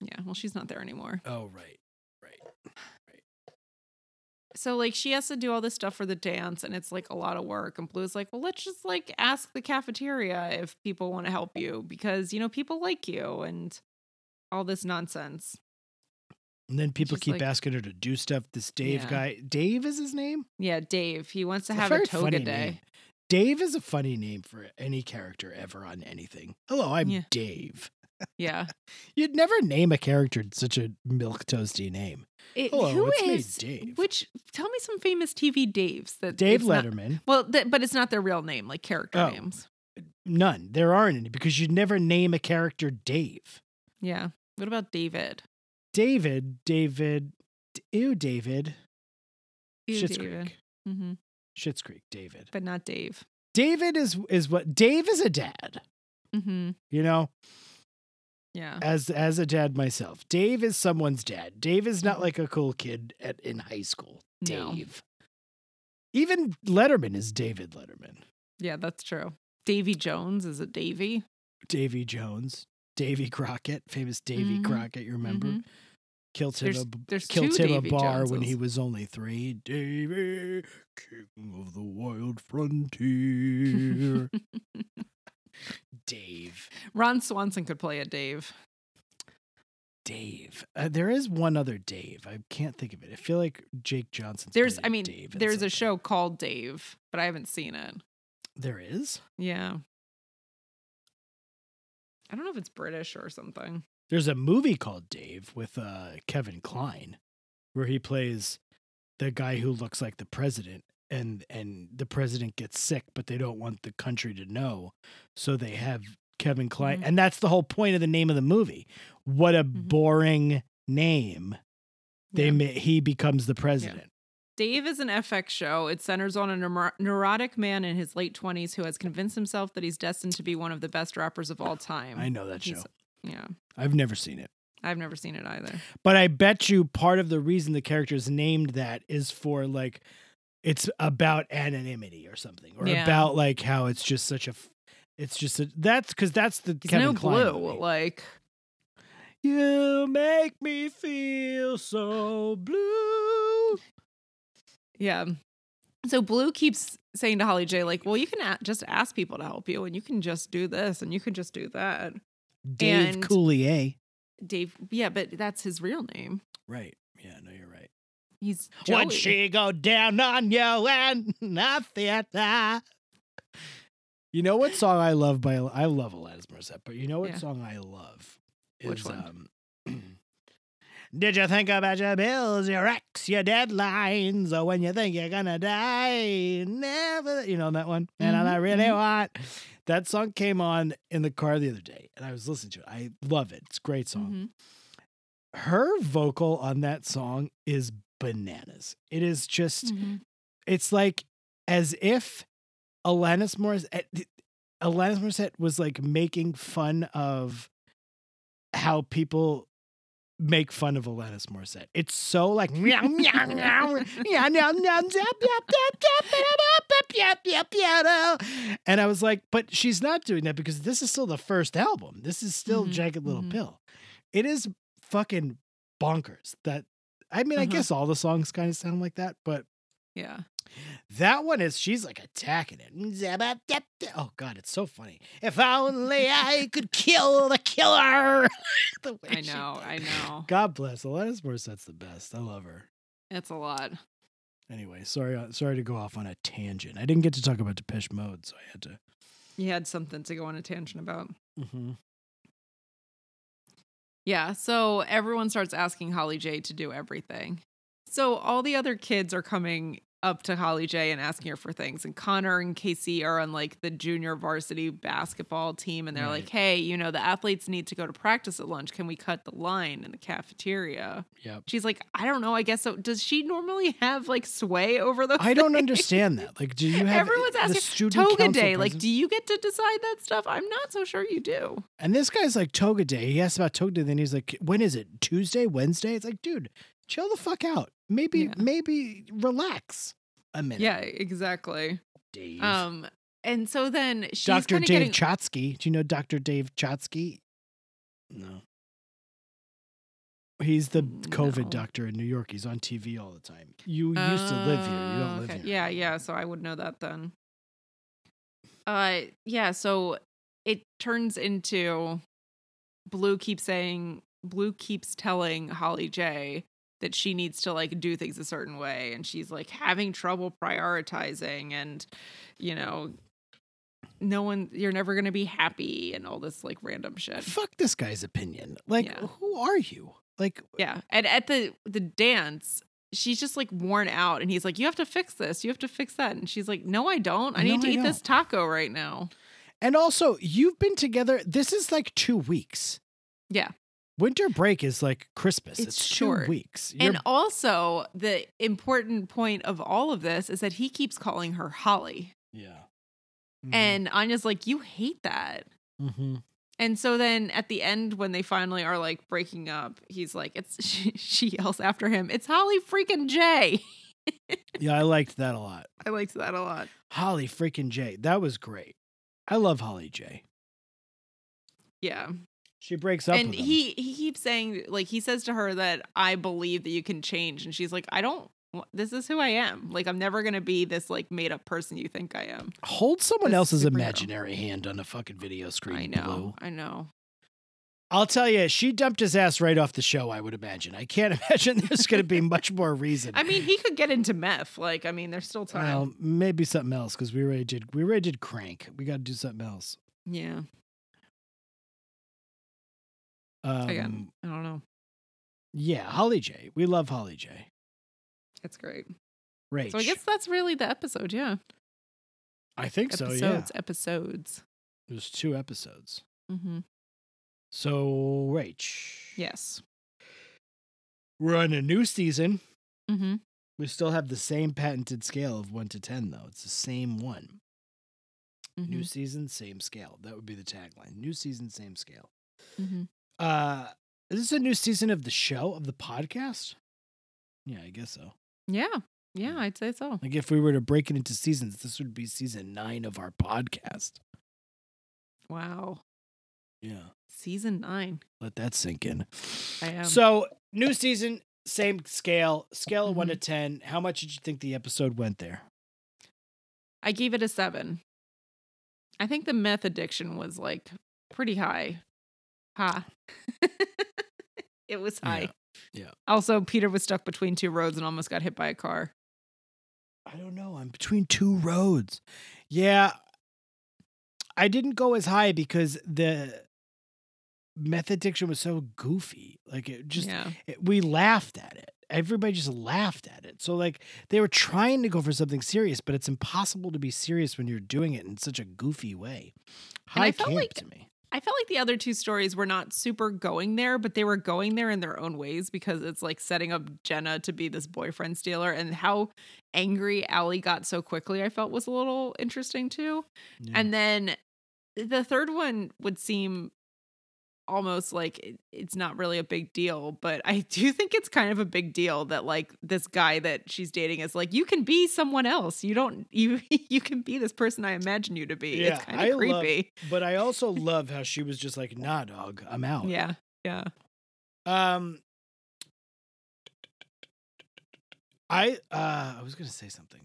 Yeah, well she's not there anymore. Oh. Right. So like she has to do all this stuff for the dance and it's like a lot of work and Blue's like, "Well, let's just like ask the cafeteria if people want to help you because you know people like you and all this nonsense." And then people She's keep like- asking her to do stuff. This Dave Yeah. guy, Dave is his name? Yeah, Dave, he wants to It's have a very toga day. name. Dave is a funny name for any character ever on anything. Hello, I'm Yeah. Dave. Yeah. You'd never name a character such a milk toasty name. It, Hello, who it's me, Dave. Which tell me some famous TV Daves that Dave it's not- Letterman. well, but it's not their real name, like character Oh. names. None. There aren't any because you'd never name a character Dave. Yeah. What about David? David, David, ew, David. Ew, Schitt's David. Creek. hmm Schitt's Creek, David. But not Dave. David is is what Dave is a dad. Mm-hmm. You know, Yeah. as as a dad myself, Dave is someone's dad. Dave is not Mhm. like a cool kid at in high school. No. Dave. Even Letterman is David Letterman. Yeah, that's true. Davy Jones is it Davy? Davy Jones, Davy Crockett, famous Davy Mhm. Crockett. You remember? Mhm. Killed him There's a there's killed him a Davy bar when he was only three. Davy, king of the wild frontier. Dave. Ron Swanson could play a Dave. Dave. Uh, there is one other Dave. I can't think of it. I feel like Jake Johnson. There's I mean, there's a show called Dave, but I haven't seen it. There is. Yeah. I don't know if it's British or something. There's a movie called Dave with uh, Kevin Kline, where he plays the guy who looks like the president, and and the president gets sick, but they don't want the country to know, so they have Kevin Kline, Mhm. and that's the whole point of the name of the movie. What a Mhm. boring name! They Yeah. he becomes the president. Dave is an FX show. It centers on a neuro- neurotic man in his late 20s who has convinced himself that he's destined to be one of the best rappers of all time. I know that show. He's- Yeah. I've never seen it. I've never seen it either. But I bet you part of the reason the character is named that is for like it's about anonymity or something, or Yeah. about like how it's just such a, it's just a, that's because that's the He's Kevin no blue. movie. Like, You make me feel so blue. yeah. So Blue keeps saying to Holly J, like, well, you can a- just ask people to help you and you can just do this and you can just do that. Dave And- Coulier. Dave, yeah, but that's his real name. Right. Yeah. No, you're right. He's When she go down on you and nothing. You know what song I love by I love Alanis Morissette, but you know what Yeah. song I love is Which one? um Did you think about your bills, your ex, your deadlines, or when you think you're gonna die? Never, you know that one. And I Mhm, really mhm. want. That song came on in the car the other day, and I was listening to it. I love it. It's a great song. Mhm. Her vocal on that song is bananas. It is just, mm-hmm. it's like as if Alanis Morissette, Alanis Morissette was like making fun of how people make fun of Alanis Morissette. It's so like meow meow meow meow meow meow and I was like, but she's not doing that because this is still the first album. This is still mm-hmm. Jagged Little mm-hmm. Pill. It is fucking bonkers that I mean, I Uh-huh. guess all the songs kind of sound like that, but Yeah. that one is she's like attacking it. Oh god, it's so funny. If only I could kill the killer. The way I know. I know. God bless. Alanis Morissette's the best. I love her. It's a lot. Anyway, sorry, uh, sorry to go off on a tangent. I didn't get to talk about Depeche Mode, so I had to. You had something to go on a tangent about. Mm-hmm. Yeah, so everyone starts asking Holly J to do everything. So all the other kids are coming up to Holly J and asking her for things. And Connor and Casey are on like the junior varsity basketball team. And they're like, hey, you know, the athletes need to go to practice at lunch. Can we cut the line in the cafeteria? Yep. She's like, I don't know. I guess so. Does she normally have like sway over those? I don't understand that. Like, do you have Everyone's the asking student Toga Day. Like, do you get to decide that stuff? I'm not so sure you do. And this guy's like Toga Day. He asks about Toga Day, then he's like, "When is it? Tuesday, Wednesday?" It's like, dude, chill the fuck out. Maybe, Yeah. maybe relax a minute. Yeah, exactly. Dave. Um, and so then she's Dr. kinda Dave getting, Chokshi. Do you know Dr. Dave Chokshi? No. He's the COVID No. doctor in New York. He's on TV all the time. You used to live here. You don't Oh, live okay. here. Yeah, yeah. So I would know that then. Uh, yeah. So it turns into Blue keeps saying Blue keeps telling Holly J that she needs to like do things a certain way, and she's like having trouble prioritizing, and you know, no one, you're never gonna be happy, and all this like random shit. Fuck this guy's opinion. Like, Yeah. who are you? Like, Yeah. And at the the dance, she's just like worn out and he's like, "You have to fix this. You have to fix that." And she's like, "No, I don't. I No, need to I eat this taco right now." and also, you've been together. This is like two weeks. Yeah. Winter break is like Christmas. It's It's, short. two weeks. You're- And also, the important point of all of this is that he keeps calling her Holly. yeah. And Anya's like, "You hate that." mm-hmm. And so then at the end, when they finally are like breaking up, he's like, "It's." She, she yells after him, "It's Holly freaking Jay." yeah, I liked that a lot. I liked that a lot. Holly freaking Jay, That was great. I love Holly J. Yeah. She breaks up and with him. he he keeps saying like he says to her that I believe that you can change, and she's like, I don't. This is who I am. Like I'm never gonna be this like made up person you think I am. hold someone this else's superhero. imaginary hand on a fucking video screen. I know. Blue. I know. I'll tell you, she dumped his ass right off the show. I would imagine. I can't imagine there's going to be much more reason. I mean, he could get into meth. Like, I mean, there's still time. well, maybe something else because we already did. We already did crank. We got to do something else. yeah. Um, Again, I don't know. Yeah, Holly J. We love Holly J. It's great. Right. So I guess that's really the episode. Yeah. I think so. Yeah, Episodes. Episodes. there's two episodes. Mm-hmm. So Rach. Yes. We're on a new season. Mm-hmm. We still have the same patented scale of one to ten, though. It's the same one. New season, same scale. That would be the tagline. New season, same scale. Mm-hmm. Uh, is this a new season of the show of the podcast? Yeah, I guess so. Yeah. Yeah, I'd say so. Like if we were to break it into seasons, this would be season nine of our podcast. Wow. Yeah, Season nine. let that sink in. I am. So new season, same scale, scale of one to ten. How much did you think the episode went there? I gave it a seven. I think the meth addiction was like pretty high. Ha. it was high. yeah. Also, Peter was stuck between two roads and almost got hit by a car. I don't know. I'm between two roads. Yeah. I didn't go as high because the meth addiction was so goofy. Like it just yeah. it, we laughed at it. Everybody just laughed at it. So like they were trying to go for something serious, but it's impossible to be serious when you're doing it in such a goofy way. High camp like- to me. I felt like the other two stories were not super going there, but they were going there in their own ways because it's like setting up Jenna to be this boyfriend stealer and how angry Alli got so quickly, I felt was a little interesting too. Yeah. And then the third one would seem almost like it- it's not really a big deal, but I do think it's kind of a big deal that like this guy that she's dating is like you can be someone else. You don't you you can be this person I imagine you to be. Yeah, it's kind I of love- creepy. but I also love how she was just like, nah, dog, I'm out. Yeah. Yeah. Um I uh I was gonna say something.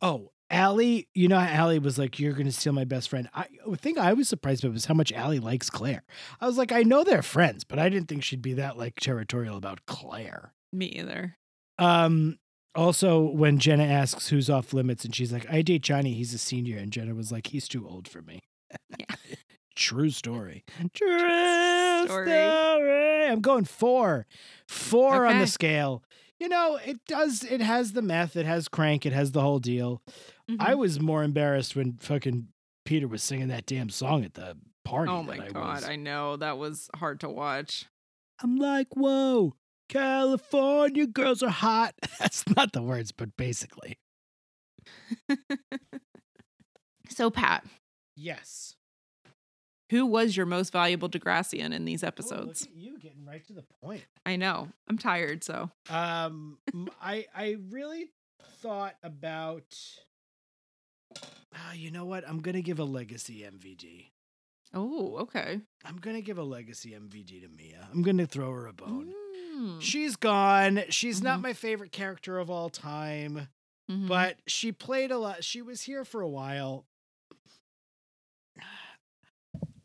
Oh, Alli, you know how Alli was like, You're gonna steal my best friend. I the thing I was surprised about was how much Alli likes Clare. I was like, I know they're friends, but I didn't think she'd be that like territorial about Clare. Me either. Um also when Jenna asks who's off limits and she's like, I date Johnny, he's a senior, and Jenna was like, He's too old for me. Yeah. True story. True Story. story. I'm going four. Four on the scale. You know, it does, it has the meth, it has crank, it has the whole deal. I Mhm. was more embarrassed when fucking Peter was singing that damn song at the party. Oh my I god, was. I know that was hard to watch. I'm like, whoa, California girls are hot. That's not the words, but basically. so Pat, Yes. Who was your most valuable Degrassian in these Oh, episodes? at you getting right to the point. I know. I'm tired, so Um, I I really thought about. Ah, you know what? I'm gonna give a legacy MVD. Oh, okay. I'm gonna give a legacy MVD to Mia. I'm gonna throw her a bone. Mm. She's gone. She's not Mhm. my favorite character of all time, Mhm. but she played a lot. She was here for a while.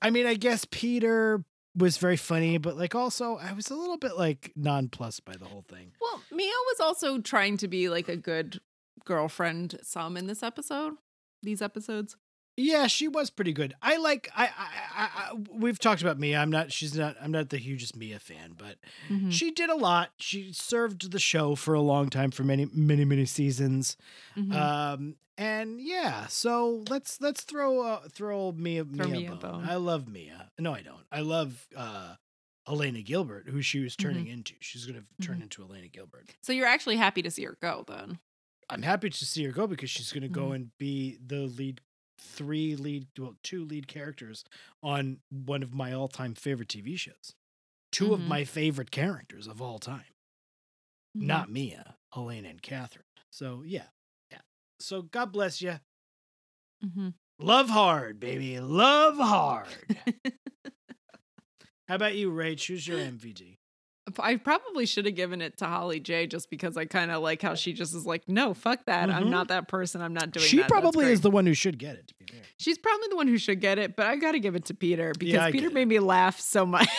I mean, I guess Peter was very funny, but like also I was a little bit like nonplussed by the whole thing. well, Mia was also trying to be like a good girlfriend some in this episode. These episodes. Yeah, she was pretty good. I like. I, I, I, we've talked about Mia. I'm not. She's not. I'm not the hugest Mia fan, but Mhm. she did a lot. She served the show for a long time, for many, many, many seasons. Mhm. Um, and yeah. So let's let's throw uh, throw Mia Throw Mia, Mia bone. bone. I love Mia. No, I don't. I love uh, Elena Gilbert, who she was turning into. She's gonna turn Mhm. into Elena Gilbert. so you're actually happy to see her go then. I'm happy to see her go because she's going to go Mhm. and be the lead, three lead, well, two lead characters on one of my all time favorite TV shows. 2 of Mhm. my favorite characters of all time, Mhm. not Mia, Elena, and Katherine. So, yeah. Yeah. So, God bless you. Mm-hmm. Love hard, baby. Love hard. How about you, Ray? Choose your MVD. I probably should have given it to Holly J just because I kind of like how she just is like, no, fuck that. I'm Mhm. not that person. I'm not doing She that. Probably is the one who should get it, to be fair. She's probably the one who should get it, but I got to give it to Peter because I Peter made me laugh so much.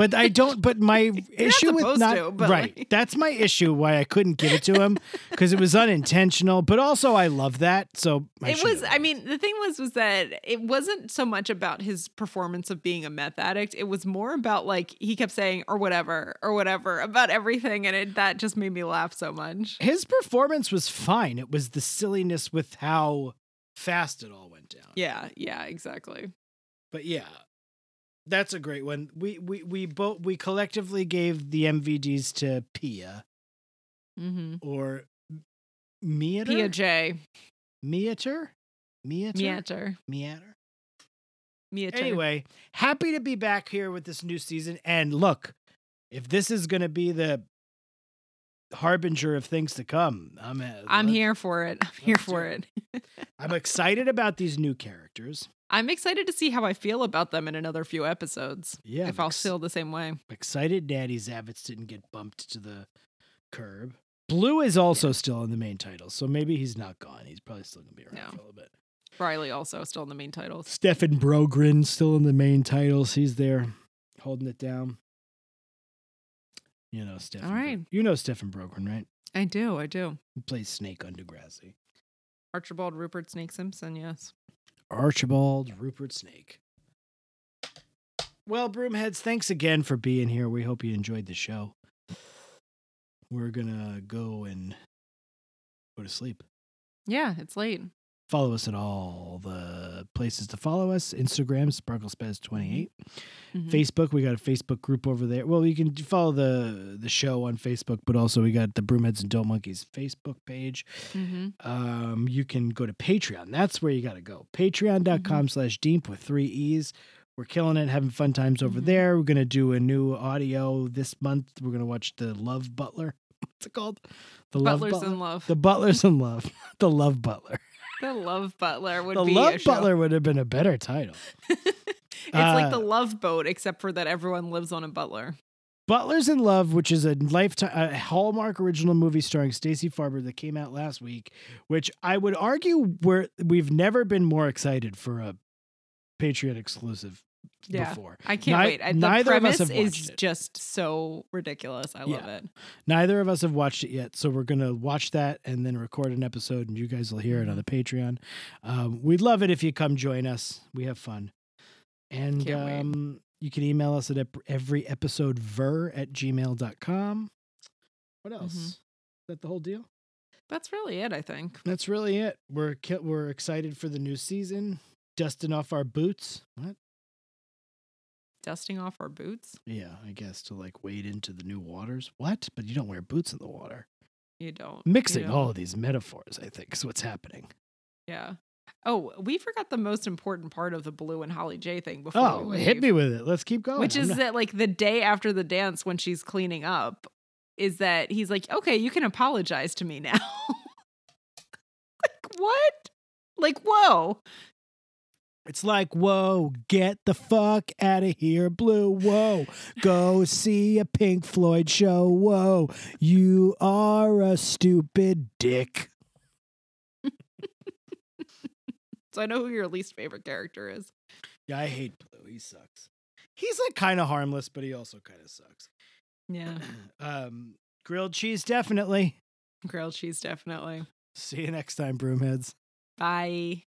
But I don't. But my issue with not to, right. like- That's my issue. Why I couldn't give it to him because it was unintentional. But also, I love that. So I it was should've. I mean, the thing was was that it wasn't so much about his performance of being a meth addict. It was more about like he kept saying or whatever or whatever about everything and it that just made me laugh so much. his performance was fine. It was the silliness with how fast it all went down. Yeah, yeah, exactly. But yeah, that's a great one. We we we both we collectively gave the MVDs to Pia Mhm. or Meater. Pia J. Meater. Meater. Meater. Meater. Meater. Anyway, happy to be back here with this new season. And look, if this is going to be the harbinger of things to come, I'm uh, I'm here for it. I'm here for it. it. I'm excited about these new characters. I'm excited to see how I feel about them in another few episodes. Yeah, if I'm I'll feel the same way. excited Daddy Zavitz didn't get bumped to the curb. Blue is also still in the main title, so maybe he's not gone. He's probably still going to be around No. for a little bit. Riley also still in the main titles. Stefan Brogren still in the main titles. He's there holding it down. You know Stefan. All Bro- you know Stefan Brogren, right? I do, I do. He plays Snake on Degrassi. Archibald Rupert Snake Simpson, yes. Archibald Rupert Snake. Well, Broomheads, thanks again for being here. We hope you enjoyed the show. We're gonna go and go to sleep. Yeah, it's late. Follow us at all the places to follow us Instagram, SparkleSpazz28. Mhm. Facebook, we got a Facebook group over there. Well, you can follow the the show on Facebook, but also we got the Broomheads and Dope Monkeys Facebook page. Mhm. Um, you can go to Patreon. That's where you got to go. Patreon.com slash Deep with three E's. We're killing it, having fun times over Mhm. there. We're going to do a new audio this month. We're going to watch The Love Butler. What's it called? The Butlers Love Butler. in Love. The Butlers in Love. the Love Butler. The Love Butler would the be Love a show. Butler would have been a better title. it's like the Uh, Love Boat, except for that everyone lives on a butler. Butlers in Love, which is a lifetime a Hallmark original movie starring Stacey Farber that came out last week, which I would argue we're we've never been more excited for a Patreon exclusive Yeah. before. I can't Ni- wait. I- The neither of us premise have is it. just so ridiculous. I love Yeah. it. Neither of us have watched it yet, so we're gonna watch that and then record an episode, and you guys will hear it on the Patreon. Um, we'd love it if you come join us. We have fun, and um, you can email us at every episode ver at gmail.com. What else? Mhm. Is that the whole deal? That's really it, I think. That's really it. We're we're excited for the new season. Dusting off our boots. What? Dusting off our boots. Yeah, I guess to like wade into the new waters. What? But you don't wear boots in the water. You don't. Mixing you don't. all of these metaphors, I think, is what's happening. Yeah. Oh, we forgot the most important part of the Blue and Holly J thing before. Oh, we hit me with it. Let's keep going. Which I'm is not- that like the day after the dance when she's cleaning up, is that he's like, okay, you can apologize to me now. like what? Like whoa. It's like, whoa, get the fuck out of here, Blue. Whoa, go see a Pink Floyd show. Whoa, you are a stupid dick. So I know who your least favorite character is. Yeah, I hate Blue. He sucks. He's like kind of harmless, but he also kind of sucks. Yeah. Um, grilled cheese, definitely. Grilled cheese, definitely. See you next time, Broomheads. Bye.